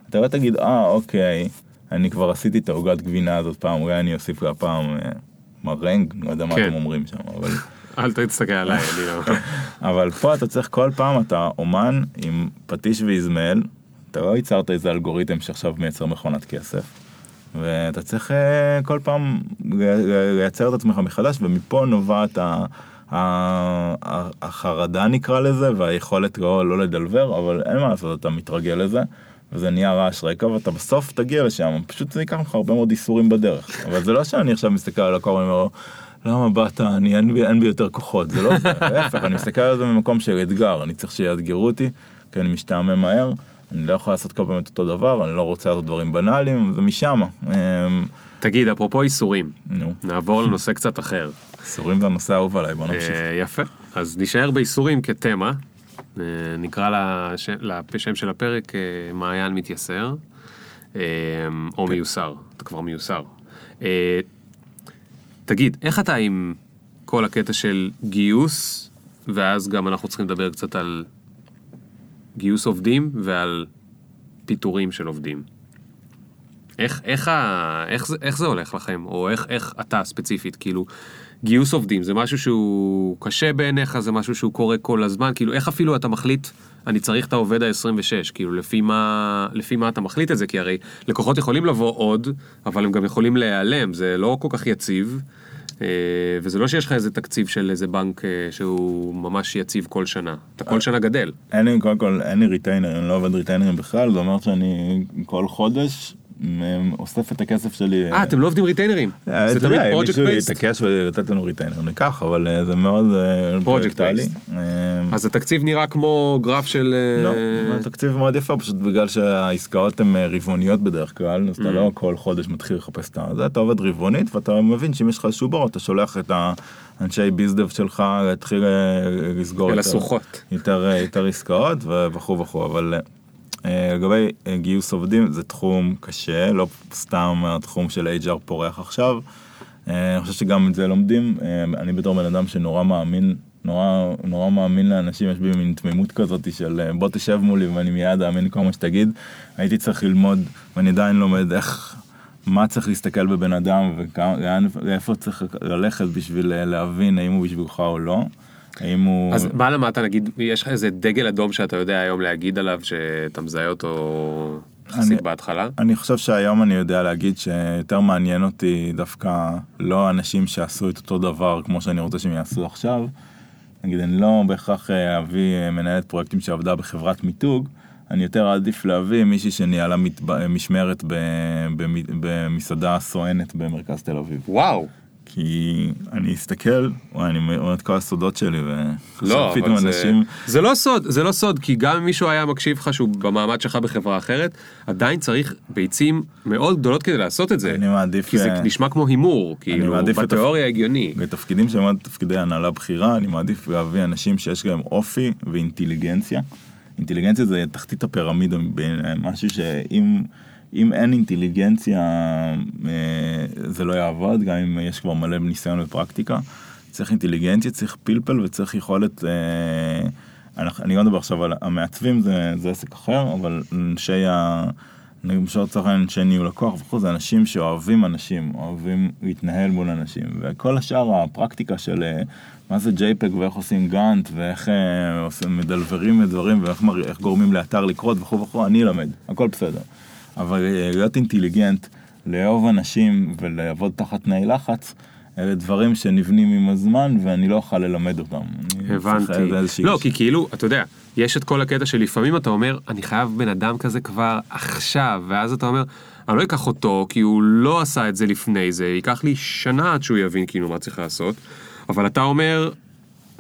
אתה לא תגיד, אה, אוקיי, אני כבר עשיתי את העוגת גבינה הזאת פעם, אולי אני אוסיף לה פעם אה, מרנג, לא יודע מה כן. אתם אומרים שם, אבל... (laughs) אל תסתכל עליי, אני לא... (laughs) אבל פה אתה צריך כל פעם, אתה אומן עם פטיש ואיזמל, אתה לא ייצרת איזה אלגוריתם שעכשיו מייצר מכונת כסף. ואתה צריך אה, כל פעם לייצר את עצמך מחדש, ומפה נובעת ה... החרדה נקרא לזה, והיכולת לא, לא לדלבר, אבל אין מה לעשות, אתה מתרגל לזה, וזה נהיה רעש רקע, ואתה בסוף תגיע לשם, פשוט זה ייקח לך הרבה מאוד איסורים בדרך. אבל זה לא שאני עכשיו מסתכל על הקור ואומר למה באת, אני, אין, בי, אין בי יותר כוחות, זה לא זה, (laughs) להפך, אני מסתכל על זה ממקום של אתגר, אני צריך שיאתגרו אותי, כי אני משתעמם מהר, אני לא יכול לעשות כל פעם את אותו דבר, אני לא רוצה לעשות דברים בנאליים, זה משם. אמ, תגיד, אפרופו איסורים, נו, נעבור לנושא קצת אחר. איסורים זה הנושא האהוב עליי, בוא נמשיך. אה, יפה. אז נשאר באיסורים כתמה. אה, נקרא לש... לשם של הפרק אה, מעיין מתייסר, או מיוסר, אתה כבר מיוסר. תגיד, איך אתה עם כל הקטע של גיוס, ואז גם אנחנו צריכים לדבר קצת על גיוס עובדים ועל פיטורים של עובדים. איך, איך, ה, איך, זה, איך זה הולך לכם, או איך, איך אתה ספציפית, כאילו, גיוס עובדים זה משהו שהוא קשה בעיניך, זה משהו שהוא קורה כל הזמן, כאילו, איך אפילו אתה מחליט, אני צריך את העובד ה-26, כאילו, לפי מה, לפי מה אתה מחליט את זה, כי הרי לקוחות יכולים לבוא עוד, אבל הם גם יכולים להיעלם, זה לא כל כך יציב, וזה לא שיש לך איזה תקציב של איזה בנק אה, שהוא ממש יציב כל שנה, אתה כל שנה גדל. אין לי, קודם כל, אין לי retainer, אני לא עובד retainerים בכלל, זה אומר שאני כל חודש אוסף את הכסף שלי. אה, אתם לא עובדים retainerים, אה, זה תמיד פרויקט מישהו based. יתעקש ולתת לנו retainer ניקח, אבל אה, זה מאוד based. אה, אז התקציב נראה כמו גרף של... לא, זה תקציב מאוד יפה, פשוט בגלל שהעסקאות הן רבעוניות בדרך כלל, אז Mm. אתה לא כל חודש מתחיל לחפש את זה, אתה עובד רבעונית ואתה מבין שאם יש לך איזשהו בור, אתה שולח את האנשי biz dev שלך להתחיל לסגור יותר- עסקאות וכו' וכו', אבל לגבי אה, גיוס עובדים זה תחום קשה, לא סתם התחום של HR פורח עכשיו. אה, אני חושב שגם את זה לומדים, אה, אני בתור בן אדם שנורא מאמין, נורא, נורא מאמין לאנשים, יש בי מין תמימות כזאת של אה, בוא תשב מולי ואני מיד אאמין כל מה שתגיד. הייתי צריך ללמוד, ואני עדיין לומד איך, מה צריך להסתכל בבן אדם ולאיפה צריך ללכת בשביל אה, להבין האם הוא בשבילך או לא. האם הוא... אז מה למדת, נגיד, יש לך איזה דגל אדום שאתה יודע היום להגיד עליו, שאתה מזהה אותו יחסית אני- בהתחלה? אני חושב שהיום אני יודע להגיד שיותר מעניין אותי דווקא לא אנשים שעשו את אותו דבר כמו שאני רוצה שהם יעשו עכשיו. נגיד אני לא בהכרח אה, אביא אה, מנהלת פרויקטים שעבדה בחברת מיתוג, אני יותר עדיף להביא מישהי שניהלה משמרת במסעדה סואנת במרכז תל אביב. וואו, כי אני אסתכל, וואי, אני אומר את כל הסודות שלי לא, אבל זה, אנשים... זה לא סוד, זה לא סוד, כי גם אם מישהו היה מקשיב לך שהוא במעמד שלך בחברה אחרת, עדיין צריך ביצים מאוד גדולות כדי לעשות את זה. אני מעדיף... כי זה אה, נשמע כמו הימור, כאילו, בתיאוריה הגיוני. בתפקידים שהם עוד תפקידי הנהלה בכירה, אני מעדיף להביא אנשים שיש להם אופי ואינטליגנציה. אינטליגנציה זה תחתית הפירמידה, משהו שאם אם אין אינטליגנציה אה, זה לא יעבוד, גם אם יש כבר מלא ניסיון ופרקטיקה. צריך אינטליגנציה, צריך פלפל וצריך יכולת... אה, אני לא מדבר עכשיו על המעצבים, זה, זה עסק אחר, אבל אנשי ה... למשל לצורך העניין אנשי ניהול לקוח וכו', זה אנשים שאוהבים אנשים, אוהבים להתנהל מול אנשים, וכל השאר הפרקטיקה של אה, מה זה JPEG ואיך עושים גאנט ואיך עושים, מדלברים דברים ואיך גורמים לאתר לקרות וכו' וכו', אני אלמד, הכל בסדר. אבל אה, להיות אינטליגנט, לאהוב אנשים ולעבוד תחת תנאי לחץ, אלה דברים שנבנים עם הזמן ואני לא אוכל ללמד אותם. הבנתי. לא, כי כאילו, אתה יודע, יש את כל הקטע שלפעמים אתה אומר, אני חייב בן אדם כזה כבר עכשיו, ואז אתה אומר, אני לא אקח אותו, כי הוא לא עשה את זה לפני זה, ייקח לי שנה עד שהוא יבין כאילו מה צריך לעשות, אבל אתה אומר,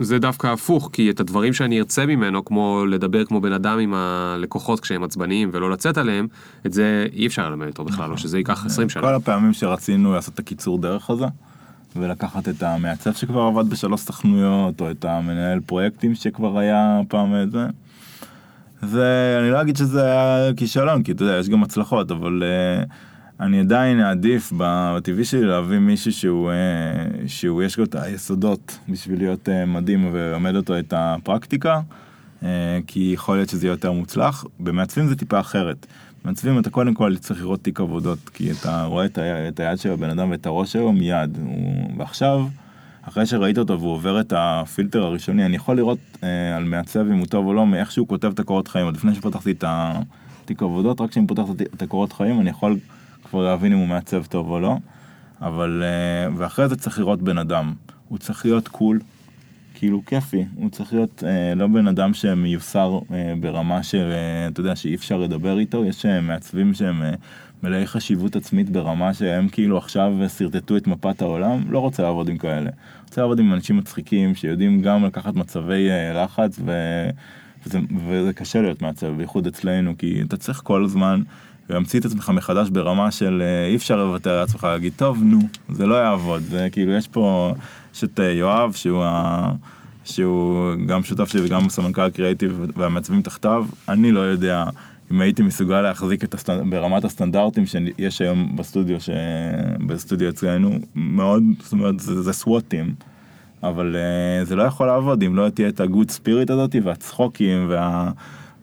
זה דווקא הפוך, כי את הדברים שאני ארצה ממנו, כמו לדבר כמו בן אדם עם הלקוחות כשהם עצבניים ולא לצאת עליהם, את זה אי אפשר ללמד אותו בכלל, או שזה ייקח 20 שנה. כל הפעמים שרצינו לעשות את הקיצור דרך הזה, ולקחת את המעצב שכבר עבד בשלוש סוכנויות, או את המנהל פרויקטים שכבר היה פעם את זה. זה, אני לא אגיד שזה היה כישלון, כי אתה יודע, יש גם הצלחות, אבל uh, אני עדיין אעדיף בטבעי שלי להביא מישהו שהוא, uh, שהוא יש לו את היסודות בשביל להיות uh, מדהים וללמד אותו את הפרקטיקה, uh, כי יכול להיות שזה יהיה יותר מוצלח. במעצבים זה טיפה אחרת. במעצבים אתה קודם כל צריך לראות תיק עבודות, כי אתה רואה את, ה, את היד של הבן אדם ואת הראש שלו מיד. הוא, ועכשיו, אחרי שראית אותו והוא עובר את הפילטר הראשוני, אני יכול לראות אה, על מעצב אם הוא טוב או לא, מאיך שהוא כותב את הקורות חיים. עוד לפני שפתחתי את התיק עבודות, רק כשאני פותח את הקורות חיים, אני יכול כבר להבין אם הוא מעצב טוב או לא, אבל, אה, ואחרי זה צריך לראות בן אדם. הוא צריך להיות קול, כאילו כיפי, הוא צריך להיות אה, לא בן אדם שמיוסר אה, ברמה של, אתה יודע, שאי אפשר לדבר איתו, יש מעצבים שהם מלאי חשיבות עצמית ברמה שהם כאילו עכשיו שרטטו את מפת העולם, לא רוצה לעבוד עם כאלה. רוצה לעבוד עם אנשים מצחיקים שיודעים גם לקחת מצבי לחץ ו... וזה, וזה קשה להיות מעצב, בייחוד אצלנו, כי אתה צריך כל הזמן להמציא את עצמך מחדש ברמה של אה, אי אפשר לוותר על עצמך, להגיד, טוב, נו, זה לא יעבוד. זה כאילו, יש פה, יש את יואב, שהוא, ה, שהוא גם שותף שלי וגם סמנכ"ל קריאיטיב והמעצבים תחתיו, אני לא יודע אם הייתי מסוגל להחזיק את הסטנד... ברמת הסטנדרטים שיש היום בסטודיו, ש... בסטודיו אצלנו, מאוד, זאת אומרת, זה, זה סוואטים. אבל uh, זה לא יכול לעבוד אם לא תהיה את ה good spirit הזאת והצחוקים וה...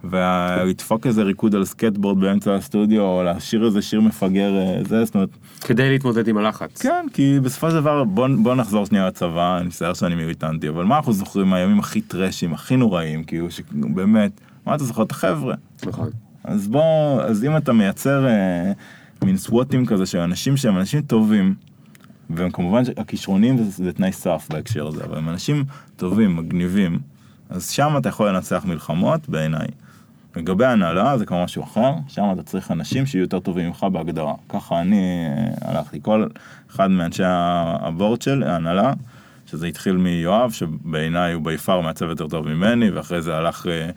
ולדפוק איזה ריקוד על סקטבורד באמצע הסטודיו או לשיר איזה שיר מפגר אה, זה זאת אומרת כדי להתמודד עם הלחץ. כן כי בסופו של דבר בוא, בוא נחזור שנייה לצבא אני מצטער שאני מיריטנטי אבל מה אנחנו זוכרים מהימים הכי טראשים הכי נוראים כאילו שבאמת מה אתה זוכר את החבר'ה נכון. אז בוא אז אם אתה מייצר אה, מין סוואטים כזה של אנשים שהם אנשים טובים והם כמובן הכישרונים זה, זה תנאי סף בהקשר הזה, אבל הם אנשים טובים, מגניבים, אז שם אתה יכול לנצח מלחמות בעיניי. לגבי הנהלה זה כבר משהו אחר, שם אתה צריך אנשים שיהיו יותר טובים ממך בהגדרה. ככה אני אה, הלכתי, כל אחד מאנשי ה board של ההנהלה, שזה התחיל מיואב, שבעיניי הוא by far מעצב יותר טוב ממני, ואחרי זה הלך אה,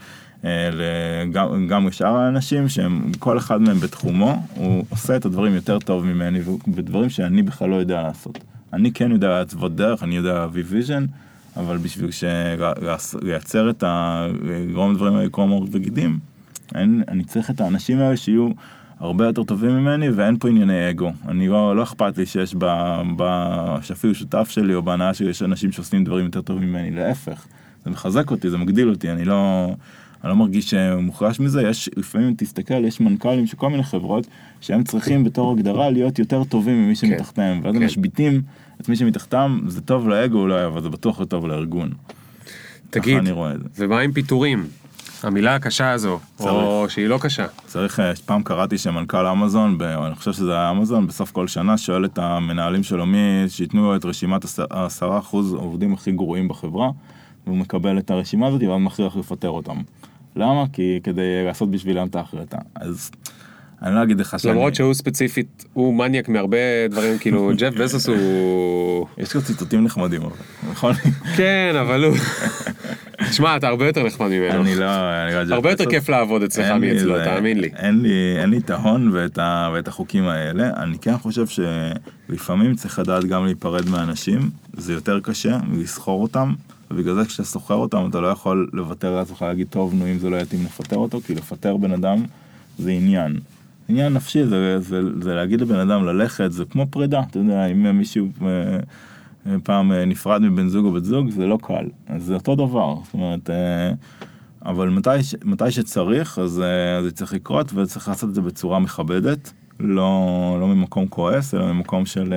אה, גם, לשאר האנשים שהם, כל אחד מהם בתחומו, הוא עושה את הדברים יותר טוב ממני, בדברים שאני בכלל לא יודע לעשות. אני כן יודע לעצבות דרך, אני יודע להביא vision, אבל בשביל לייצר את ה... לגרום לדברים האלה לקרום עור וגידים, אין, אני צריך את האנשים האלה שיהיו הרבה יותר טובים ממני ואין פה ענייני אגו. אני לא, לא אכפת לי שיש ב... ב... שאפילו שותף שלי או בהנאה שלי יש אנשים שעושים דברים יותר טובים ממני, להפך. זה מחזק אותי, זה מגדיל אותי, אני לא... אני לא מרגיש מוחלש מזה, יש, לפעמים תסתכל, יש מנכ"לים של כל מיני חברות שהם צריכים בתור הגדרה להיות יותר טובים ממי שמתחתיהם, ואז הם משביתים את מי שמתחתם, זה טוב לאגו אולי, אבל זה בטוח לא טוב לארגון. תגיד. ומה עם פיטורים? המילה הקשה הזו, או שהיא לא קשה. צריך, אה, פעם קראתי שמנכ"ל אמזון, ב- אני חושב שזה היה אמזון, בסוף כל שנה שואל את המנהלים שלו מי, שייתנו לו את רשימת עשרה אחוז עובדים הכי גרועים בחברה, והוא מקבל את הרשימה הזאת ואז מכריח לפטר אותם. למה? כי כדי לעשות בשבילם את ההחלטה. אז אני לא אגיד לך שאני... למרות שהוא ספציפית, הוא מניאק מהרבה דברים, כאילו (laughs) ג'ף בזוס הוא... יש לו ציטוטים נחמדים, אבל, נכון? כן, אבל הוא... תשמע, אתה הרבה יותר נחמד ממנו. אני לא... אני לא הרבה יותר. כיף לעבוד אצלך מאצלו, תאמין לי. אין לי, את ההון ואת החוקים האלה. אני כן חושב שלפעמים צריך לדעת גם להיפרד מאנשים, זה יותר קשה מלסחור אותם, ובגלל זה כשאתה סוחר אותם אתה לא יכול לוותר לעצמך להגיד טוב נו אם זה לא יתאים לפטר אותו, כי לפטר בן אדם זה עניין. עניין נפשי זה, זה, זה להגיד לבן אדם ללכת, זה כמו פרידה, אתה יודע, אם מישהו אה, אה, פעם אה, נפרד מבן זוג או בת זוג זה לא קל, אז זה אותו דבר, זאת אומרת, אבל מתי, מתי שצריך אז זה צריך לקרות וצריך לעשות את זה בצורה מכבדת, לא, לא ממקום כועס אלא ממקום של,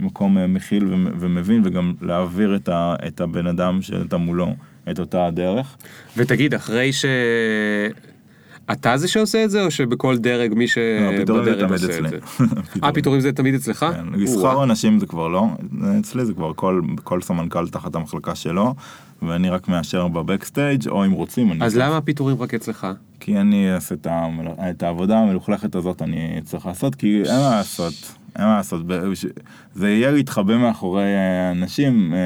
ממקום אה, מכיל ומ- ומבין וגם להעביר את, ה, את הבן אדם שאתה מולו את אותה הדרך. ותגיד, אחרי ש... אתה זה שעושה את זה, או שבכל דרג מי לא, שבדרג תמיד עושה את. זה? (laughs) אה, פיטורים זה תמיד אצלך? כן. לסחור אנשים זה כבר לא, אצלי זה כבר כל, כל סמנכ"ל תחת המחלקה שלו, ואני רק מאשר בבקסטייג' או אם רוצים, אני... אז למה הפיטורים רק אצלך? כי אני אעשה את, המל... את העבודה המלוכלכת הזאת אני צריך לעשות, כי אין מה לעשות, אין מה לעשות, זה יהיה להתחבא מאחורי אה, אנשים, אה,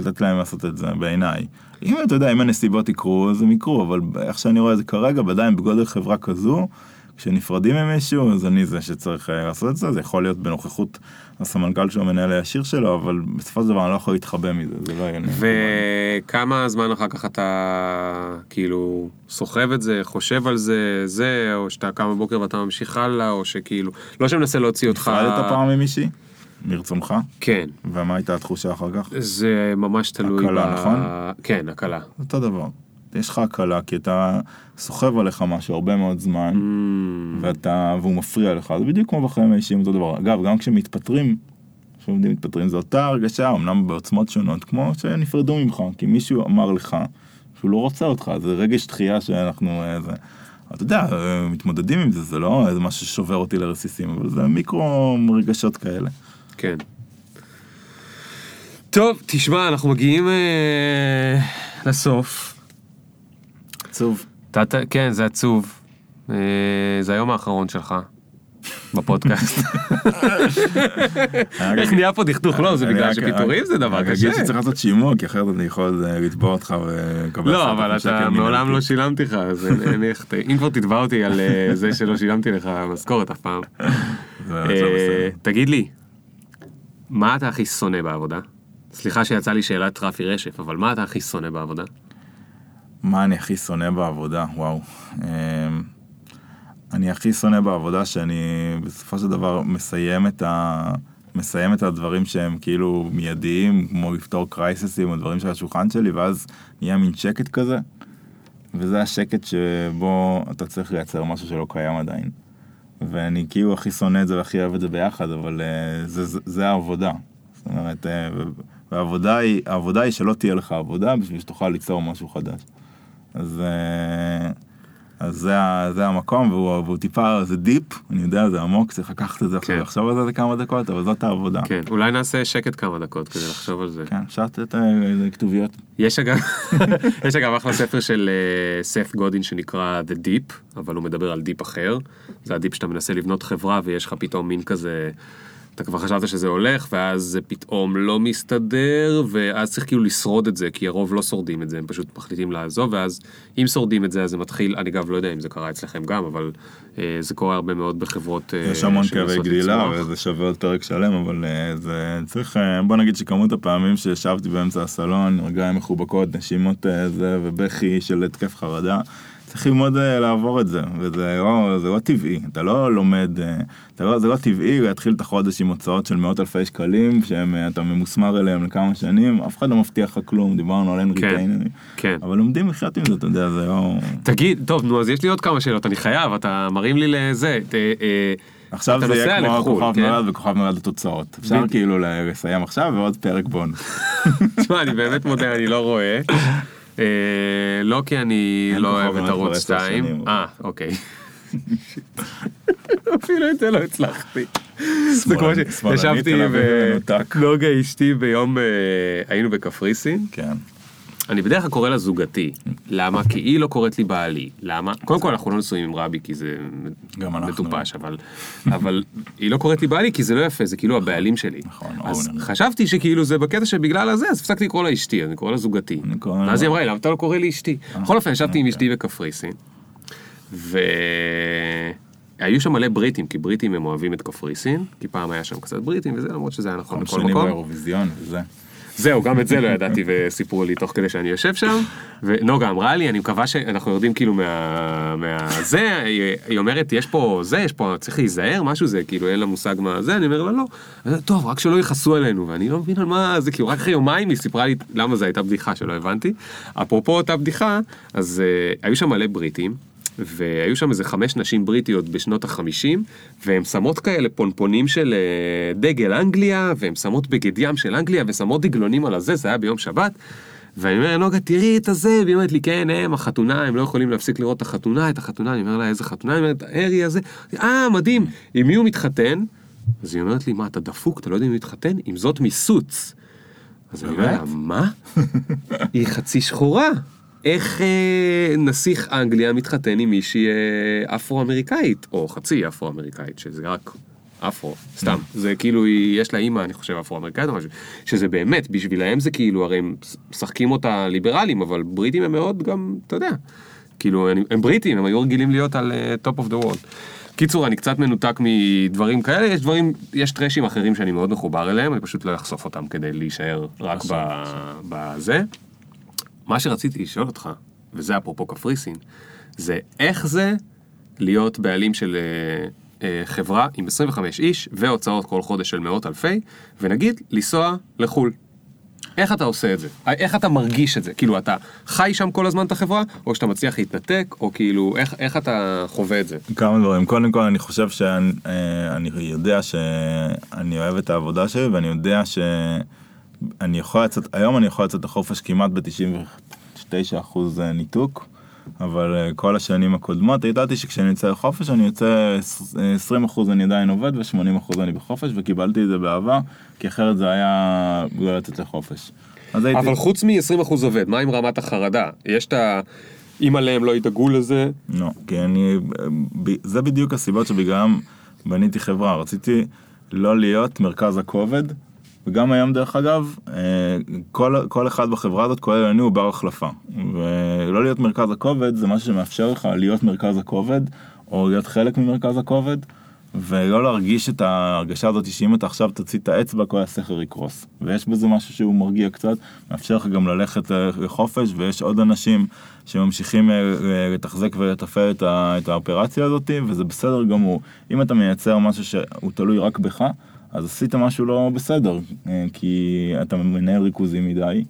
לתת להם לעשות את זה בעיניי. אם אתה יודע, אם הנסיבות יקרו, אז הם יקרו, אבל איך שאני רואה את זה כרגע, עדיין בגודל חברה כזו, כשנפרדים ממישהו, אז אני זה שצריך אה, לעשות את זה, זה יכול להיות בנוכחות הסמנכ"ל שהוא המנהל הישיר שלו, אבל בסופו של דבר אני לא יכול להתחבא מזה, זה לא יהיה... מקובל. וכמה זמן אחר כך אתה כאילו סוחב את זה, חושב על זה, זה, או שאתה קם בבוקר ואתה ממשיך הלאה, או שכאילו, לא שמנסה להוציא אותך... נפרדת פעם ממישהי? מרצונך? כן, ומה הייתה התחושה אחר כך? זה ממש תלוי הקלה, ב... נכון? כן, הקלה. אותו דבר. יש לך הקלה כי אתה סוחב עליך משהו הרבה מאוד זמן Mm, ואתה והוא מפריע לך זה בדיוק כמו בחיים האישיים אותו דבר אגב גם כשמתפטרים. כשעובדים מתפטרים זו אותה הרגשה אמנם בעוצמות שונות כמו שנפרדו ממך כי מישהו אמר לך שהוא לא רוצה אותך זה רגש דחייה שאנחנו אה, זה. אתה יודע, אה, מתמודדים עם זה, זה לא איזה משהו ששובר אותי לרסיסים, אבל זה מיקרו רגשות כאלה. כן. טוב, תשמע, אנחנו מגיעים אה, לסוף. עצוב. אתה- כן, זה עצוב. אה, זה היום האחרון שלך. בפודקאסט. איך נהיה פה דכדוך? לא, זה אני בגלל שפיטורים זה דבר קשה. אגיד שצריך לעשות שימוע, כי אחרת אני יכול אה, לתבוע אותך ולקבל... לא, 10,000 אבל אתה. מעולם לא שילמתי לך, אז אם כבר תתבע אותי על אה, (laughs) זה שלא שילמתי לך משכורת אף פעם. תגיד לי, מה אתה הכי שונא בעבודה? סליחה שיצא לי שאלת רפי רשף, אבל מה אתה הכי שונא בעבודה? מה אני הכי שונא בעבודה? וואו. אמ, אני הכי שונא בעבודה שאני בסופו של דבר מסיים את ה... מסיים את הדברים שהם כאילו מיידיים, כמו לפתור קרייססים או דברים של השולחן שלי, ואז נהיה מין שקט כזה. וזה השקט שבו אתה צריך לייצר משהו שלא קיים עדיין. ואני כאילו הכי שונא את זה והכי אוהב את זה ביחד, אבל uh, זה, זה, זה העבודה. זאת אומרת, uh, והעבודה היא, העבודה היא שלא תהיה לך עבודה בשביל שתוכל ליצור משהו חדש. אז, uh, אז זה, זה המקום, והוא, והוא טיפה, זה deep, אני יודע, זה עמוק, צריך לקחת את זה עכשיו כן. ולחשוב על זה כמה דקות, אבל זאת העבודה. כן, אולי נעשה שקט כמה דקות כדי לחשוב על זה. כן, אפשר לתת אה, כתוביות. יש אגב, (laughs) יש אגב אחלה ספר של אה, סת' גודין שנקרא The Dip, אבל הוא מדבר על dip אחר. זה הדיפ שאתה מנסה לבנות חברה ויש לך פתאום מין כזה, אתה כבר חשבת שזה הולך, ואז זה פתאום לא מסתדר, ואז צריך כאילו לשרוד את זה, כי הרוב לא שורדים את זה, הם פשוט מחליטים לעזוב, ואז אם שורדים את זה, אז זה מתחיל, אני אגב לא יודע אם זה קרה אצלכם גם, אבל אה, זה קורה הרבה מאוד בחברות אה, יש המון כאבי גדילה לצמוח. וזה שווה עוד פרק שלם אבל אה, זה צריך אה, בוא נגיד שכמות הפעמים שישבתי באמצע הסלון רגליים מחובקות נשימות אה, זה ובכי של התקף חרדה. צריך ללמוד אה, לעבור את זה וזה לא, זה לא טבעי אתה לא לומד אה, אתה לא, זה לא טבעי להתחיל את החודש עם הוצאות של מאות אלפי שקלים שאתה ממוסמר אליהם לכמה שנים אף אחד לא מבטיח לך כלום דיברנו על אין כן, ריטיינרים כן. אבל לומדים לחיות עם זה אתה יודע זה לא תגיד, טוב, נו, אז יש לי עוד כמה שאלות, אני חייב, אתה מרים לי לזה. ת- אה, עכשיו זה יהיה כמו לחו"ל, כוכב כן? נולד וכוכב נולד התוצאות אפשר. כאילו לסיים עכשיו ועוד פרק בונוס. (laughs) תשמע, אני באמת מודה, אני לא רואה. אה, לא כי אני לא אוהב את ערוץ עשר 2. שנים, אה, אוקיי. אפילו את זה לא הצלחתי. זה כמו שישבתי. בנוגה אשתי ביום, אה, היינו בקפריסין. כן. אני בדרך כלל קורא לה זוגתי. למה? כי היא לא קוראת לי בעלי. למה? קודם כל אנחנו לא נשואים עם רבי כי זה. מטופש, אבל, אבל היא לא קוראת לי בעלי כי זה לא יפה, זה כאילו הבעלים שלי. נכון, אז owner. חששתי שכילו זה בקטע שבגלל הזה, אז הפסקתי לקרוא לה אשתי, אני קורא לה זוגתי. ואז היא אמרה לי, למה אתה לא קורא לי אשתי? בכל אופן, ישבתי עם אוקיי. אשתי בקפריסין, והיו שם מלא בריטים, כי בריטים הם אוהבים את קפריסין, כי פעם היה שם קצת בריטים וזה, למרות שזה היה נכון כל בכל מקום. באירוויזיון וזה. זהו, גם את זה לא ידעתי וסיפרו לי תוך כדי שאני יושב שם. ונוגה אמרה לי, אני מקווה שאנחנו יורדים כאילו מה... מה... זה, היא- אומרת, יש פה זה, יש פה, צריך להיזהר, משהו זה, כאילו אין לה מושג מה זה, אני אומר לה לא. טוב, רק שלא יכעסו עלינו, ואני לא מבין על מה זה, כאילו רק אחרי יומיים היא סיפרה לי למה זו הייתה בדיחה שלא הבנתי. אפרופו אותה בדיחה, אז uh, היו שם מלא בריטים. והיו שם איזה חמש נשים בריטיות בשנות החמישים, והן שמות כאלה פונפונים של אה, דגל אנגליה, והן שמות בגד ים של אנגליה, ושמות דגלונים על הזה, זה היה ביום שבת. ואני אומר, נוגה, תראי את הזה, והיא אומרת לי, כן, הם, החתונה, הם לא יכולים להפסיק לראות את החתונה, את החתונה, אני אומר לה, איזה חתונה? היא אומרת, הארי הזה, אה, מדהים, עם מי הוא מתחתן? אז היא אומרת לי, מה, אתה דפוק, אתה לא יודע אם הוא מתחתן? עם זאת מסוץ. אז אני אומר לה? מה? היא חצי שחורה. איך אה, נסיך אנגליה מתחתן עם מישהי אה, אפרו-אמריקאית, או חצי אפרו-אמריקאית, שזה רק אפרו, סתם. זה כאילו, יש לה אימא, אני חושב, אפרו-אמריקאית או משהו, שזה באמת, בשבילהם זה כאילו, הרי הם משחקים אותה ליברלים, אבל בריטים הם מאוד גם, אתה יודע, כאילו, הם, הם בריטים, הם היו רגילים להיות על top of the world. קיצור, אני קצת מנותק מדברים כאלה, יש דברים, יש טרשים אחרים שאני מאוד מחובר אליהם, אני פשוט לא אחשוף אותם כדי להישאר רק ב- בזה. מה שרציתי לשאול אותך, וזה אפרופו קפריסין, זה איך זה להיות בעלים של אה, אה, חברה עם 25 איש והוצאות כל חודש של מאות אלפי, ונגיד לנסוע לחו"ל. איך אתה עושה את זה? איך אתה מרגיש את זה? כאילו, אתה חי שם כל הזמן את החברה, או שאתה מצליח להתנתק, או כאילו, איך, איך אתה חווה את זה? כמה דברים. קודם כל אני חושב שאני אה, אני יודע שאני אוהב את העבודה שלי ואני יודע שאני יכול לצאת, היום אני יכול לצאת לחופש כמעט ב-99% ניתוק. אבל אה, כל השנים הקודמות ידעתי שכשאני יוצא לחופש אני יוצא 20% אני עדיין עובד ו-80% אני בחופש וקיבלתי את זה באהבה כי אחרת זה היה לא לצאת לחופש. הייתי... אבל חוץ מ-20% עובד, מה עם רמת החרדה? יש את ה... אם עליהם לא ידאגו לזה, לא, כי אני, ב- זה בדיוק הסיבות שבגללם בניתי חברה, רציתי לא להיות מרכז הכובד, וגם היום דרך אגב, אה, כל, כל אחד בחברה הזאת, כולל אני, הוא בר החלפה. ולא להיות מרכז הכובד זה משהו שמאפשר לך להיות מרכז הכובד, או להיות חלק ממרכז הכובד, ולא להרגיש את ההרגשה הזאת שאם אתה עכשיו תוציא את האצבע כל הסכר יקרוס. ויש בזה משהו שהוא מרגיע קצת, מאפשר לך גם ללכת לחופש, ויש עוד אנשים שממשיכים אה, אה, לתחזק ולתפעל את, את האופרציה הזאת, וזה בסדר גמור. אם אתה מייצר משהו שהוא תלוי רק בך, אז עשית משהו לא בסדר, אה, כי אתה מנהל ריכוזים מדי,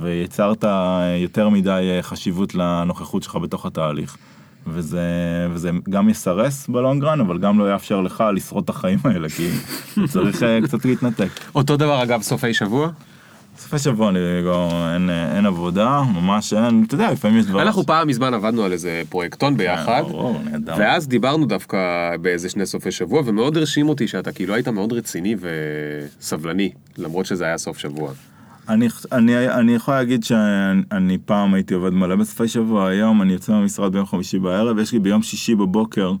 ויצרת אה, יותר מדי אה, חשיבות לנוכחות שלך בתוך התהליך. וזה, וזה גם יסרס בלונגרן, אבל גם לא יאפשר לך לשרוד את החיים האלה, כי צריך קצת להתנתק. אותו דבר אגב סופי שבוע? סופי שבוע אני לא, אין, אין עבודה, ממש אין, אתה יודע, לפעמים יש דברים... אנחנו פעם מזמן עבדנו על איזה פרויקטון ביחד, ברור, נהדר. ואז דיברנו דווקא באיזה שני סופי שבוע, ומאוד הרשים אותי שאתה כאילו היית מאוד רציני וסבלני, למרות שזה היה סוף שבוע. אני, אני, אני יכול להגיד שאני פעם הייתי עובד מלא בסופי שבוע, היום אני יוצא מהמשרד ביום חמישי בערב, יש לי ביום שישי בבוקר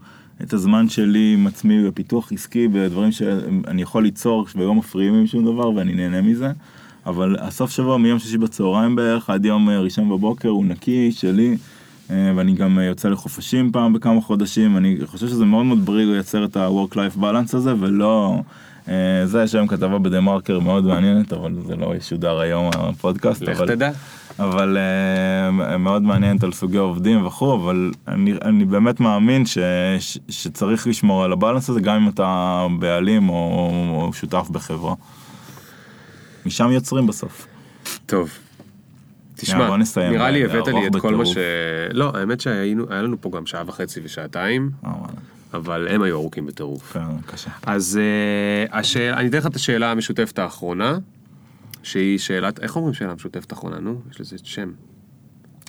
את הזמן שלי עם עצמי בפיתוח עסקי, בדברים שאני יכול ליצור ולא מפריעים עם שום דבר ואני נהנה מזה. אבל הסוף שבוע מיום שישי בצהריים בערך עד יום אה, ראשון בבוקר הוא נקי שלי. אה, ואני גם אה, יוצא לחופשים פעם בכמה חודשים, אני חושב שזה מאוד מאוד בריא לייצר את ה-work-life balance הזה ולא... זה יש היום כתבה בדה מרקר מאוד מעניינת אבל זה לא ישודר היום הפודקאסט. לך אבל... תדע. אבל מאוד מעניינת על סוגי עובדים וכו', אבל אני, אני באמת מאמין ש, ש, שצריך לשמור על הבאלנס הזה גם אם אתה בעלים או, או שותף בחברה. משם יוצרים בסוף. טוב. תשמע, בוא נסיים. נראה לי הבאת לי את כל מה. ש... לא, האמת שהיה לנו פה גם שעה וחצי ושעתיים, אה, וואלה, אבל הם היו ארוכים בטירוף. כן, קשה. אז uh, השאל... אני אתן לך את השאלה המשותפת האחרונה, שהיא שאלת... איך אומרים שאלה משותפת האחרונה? נו, יש לזה שם.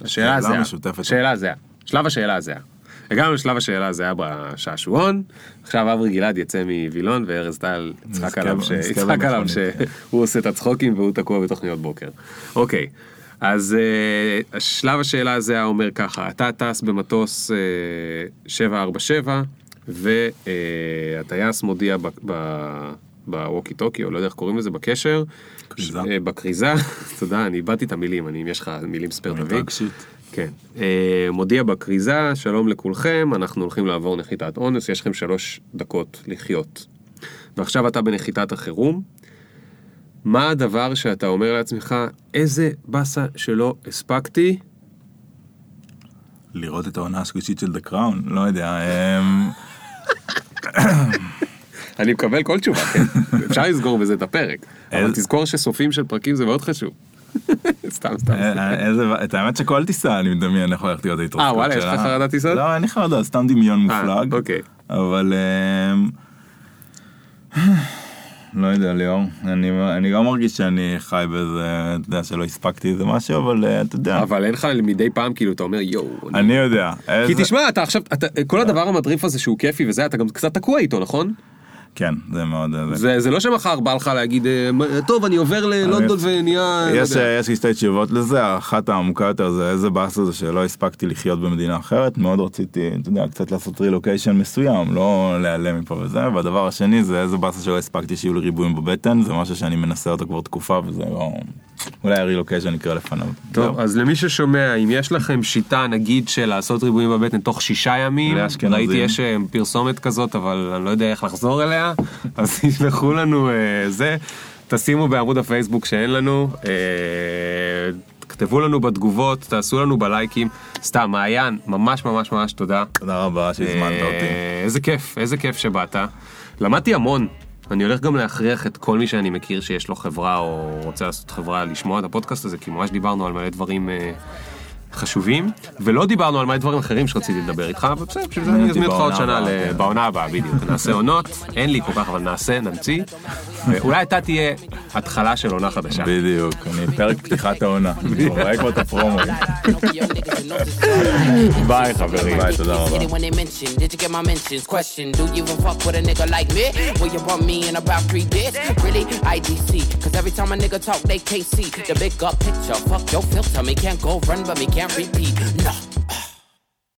השאלה שאלה הזהה. משותפת. שאלה הזהה. שלב השאלה הזהה. הגענו לשלב השאלה הזהה בשעשועון, עכשיו אברי גלעד יצא מווילון וארז טל יצחק עליו ש- יצחק עליו. שהוא עושה את הצחוקים והוא תקוע בתוכניות בוקר. אוקיי, אז uh, שלב השאלה הזה אומר ככה, אתה טס במטוס uh, 747 והטייס מודיע ב- ב- בווקי טוקי, או לא יודע איך קוראים לזה, בקשר. כריזה. אה, בכריזה, (laughs) תודה, אני איבדתי את המילים, אני, אם יש לך מילים spare תביא. כן. אה, מודיע בכריזה, שלום לכולכם, אנחנו הולכים לעבור נחיתת אונס, יש לכם שלוש דקות לחיות. ועכשיו אתה בנחיתת החירום, מה הדבר שאתה אומר לעצמך, איזה באסה שלא הספקתי? לראות את העונה השלישית של The Crown, לא יודע. אמ, (laughs) אני מקבל כל תשובה, כן? אפשר לסגור בזה את הפרק. אבל תזכור שסופים של פרקים זה מאוד חשוב. (laughs) סתם, סתם. אה, איזה, את האמת שכל טיסה אני מדמיין איך הולכת להיות ההתרסקות אה, וואלה, יש לך שלה. חרדת טיסות? לא, אין לי חרדה, סתם דמיון אה, מופלג. אוקיי. אבל אמ, (sighs) לא יודע ליאור, אני, אני לא מרגיש שאני חי באיזה, אתה יודע שלא הספקתי איזה משהו, אבל אה, אתה יודע, אבל אין לך מדי פעם כאילו אתה אומר יואו. אני- יודע. כי תשמע אתה עכשיו כל הדבר המדריף הזה שהוא כיפי וזה אתה גם קצת תקוע איתו נכון? כן, זה מאוד... זה. זה זה לא שמחר בא לך להגיד אה, טוב אני עובר ללונדון ונהיה. לא יש. יש לי שתי תשובות לזה, אחת העמוקה יותר זה איזה באסה זה שלא הספקתי לחיות במדינה אחרת, מאוד רציתי, אתה יודע, קצת לעשות רילוקיישן מסוים, לא להיעלם מפה וזה, והדבר השני זה איזה באסה שלא הספקתי שיהיו לי ריבועים בבטן, זה משהו שאני מנסה אותו כבר תקופה וזה לא... אולי הרילוקיישן יקרה לפניו. טוב. אז למי ששומע אם יש לכם שיטה נגיד של לעשות ריבועים בבטן תוך שישה ימים. ראיתי יש אה, פרסומת כזאת אבל אני לא יודע איך לחזור אליה (laughs) אז תשלחו לנו אה, זה תשימו בעמוד הפייסבוק שאין לנו אה, תכתבו לנו בתגובות תעשו לנו בלייקים סתם מעיין ממש ממש ממש תודה. תודה רבה שהזמנת אה, אותי. איזה כיף, איזה כיף שבאת. למדתי המון. אני הולך גם להכריח את כל מי שאני מכיר שיש לו חברה או רוצה לעשות חברה לשמוע את הפודקאסט הזה, כי ממש דיברנו על מלא דברים אה, חשובים, ולא דיברנו על מלא דברים אחרים שרציתי לדבר איתך, אבל בסדר, בשביל זה אני אזמין אותך עוד שנה, כן. בעונה הבאה בדיוק. (laughs) נעשה עונות, אין לי כל כך, אבל נעשה, נמציא. ואולי אתה תהיה התחלה של עונה חדשה. בדיוק, אני פרק פתיחת העונה, (laughs) אני רואה כבר את הפרומו. ביי חברים. Biy, תודה רבה. Really? IDC, cause every time a nigga talk, they can't see the big up picture. Fuck your filter, me can't go run, but me can't repeat. No.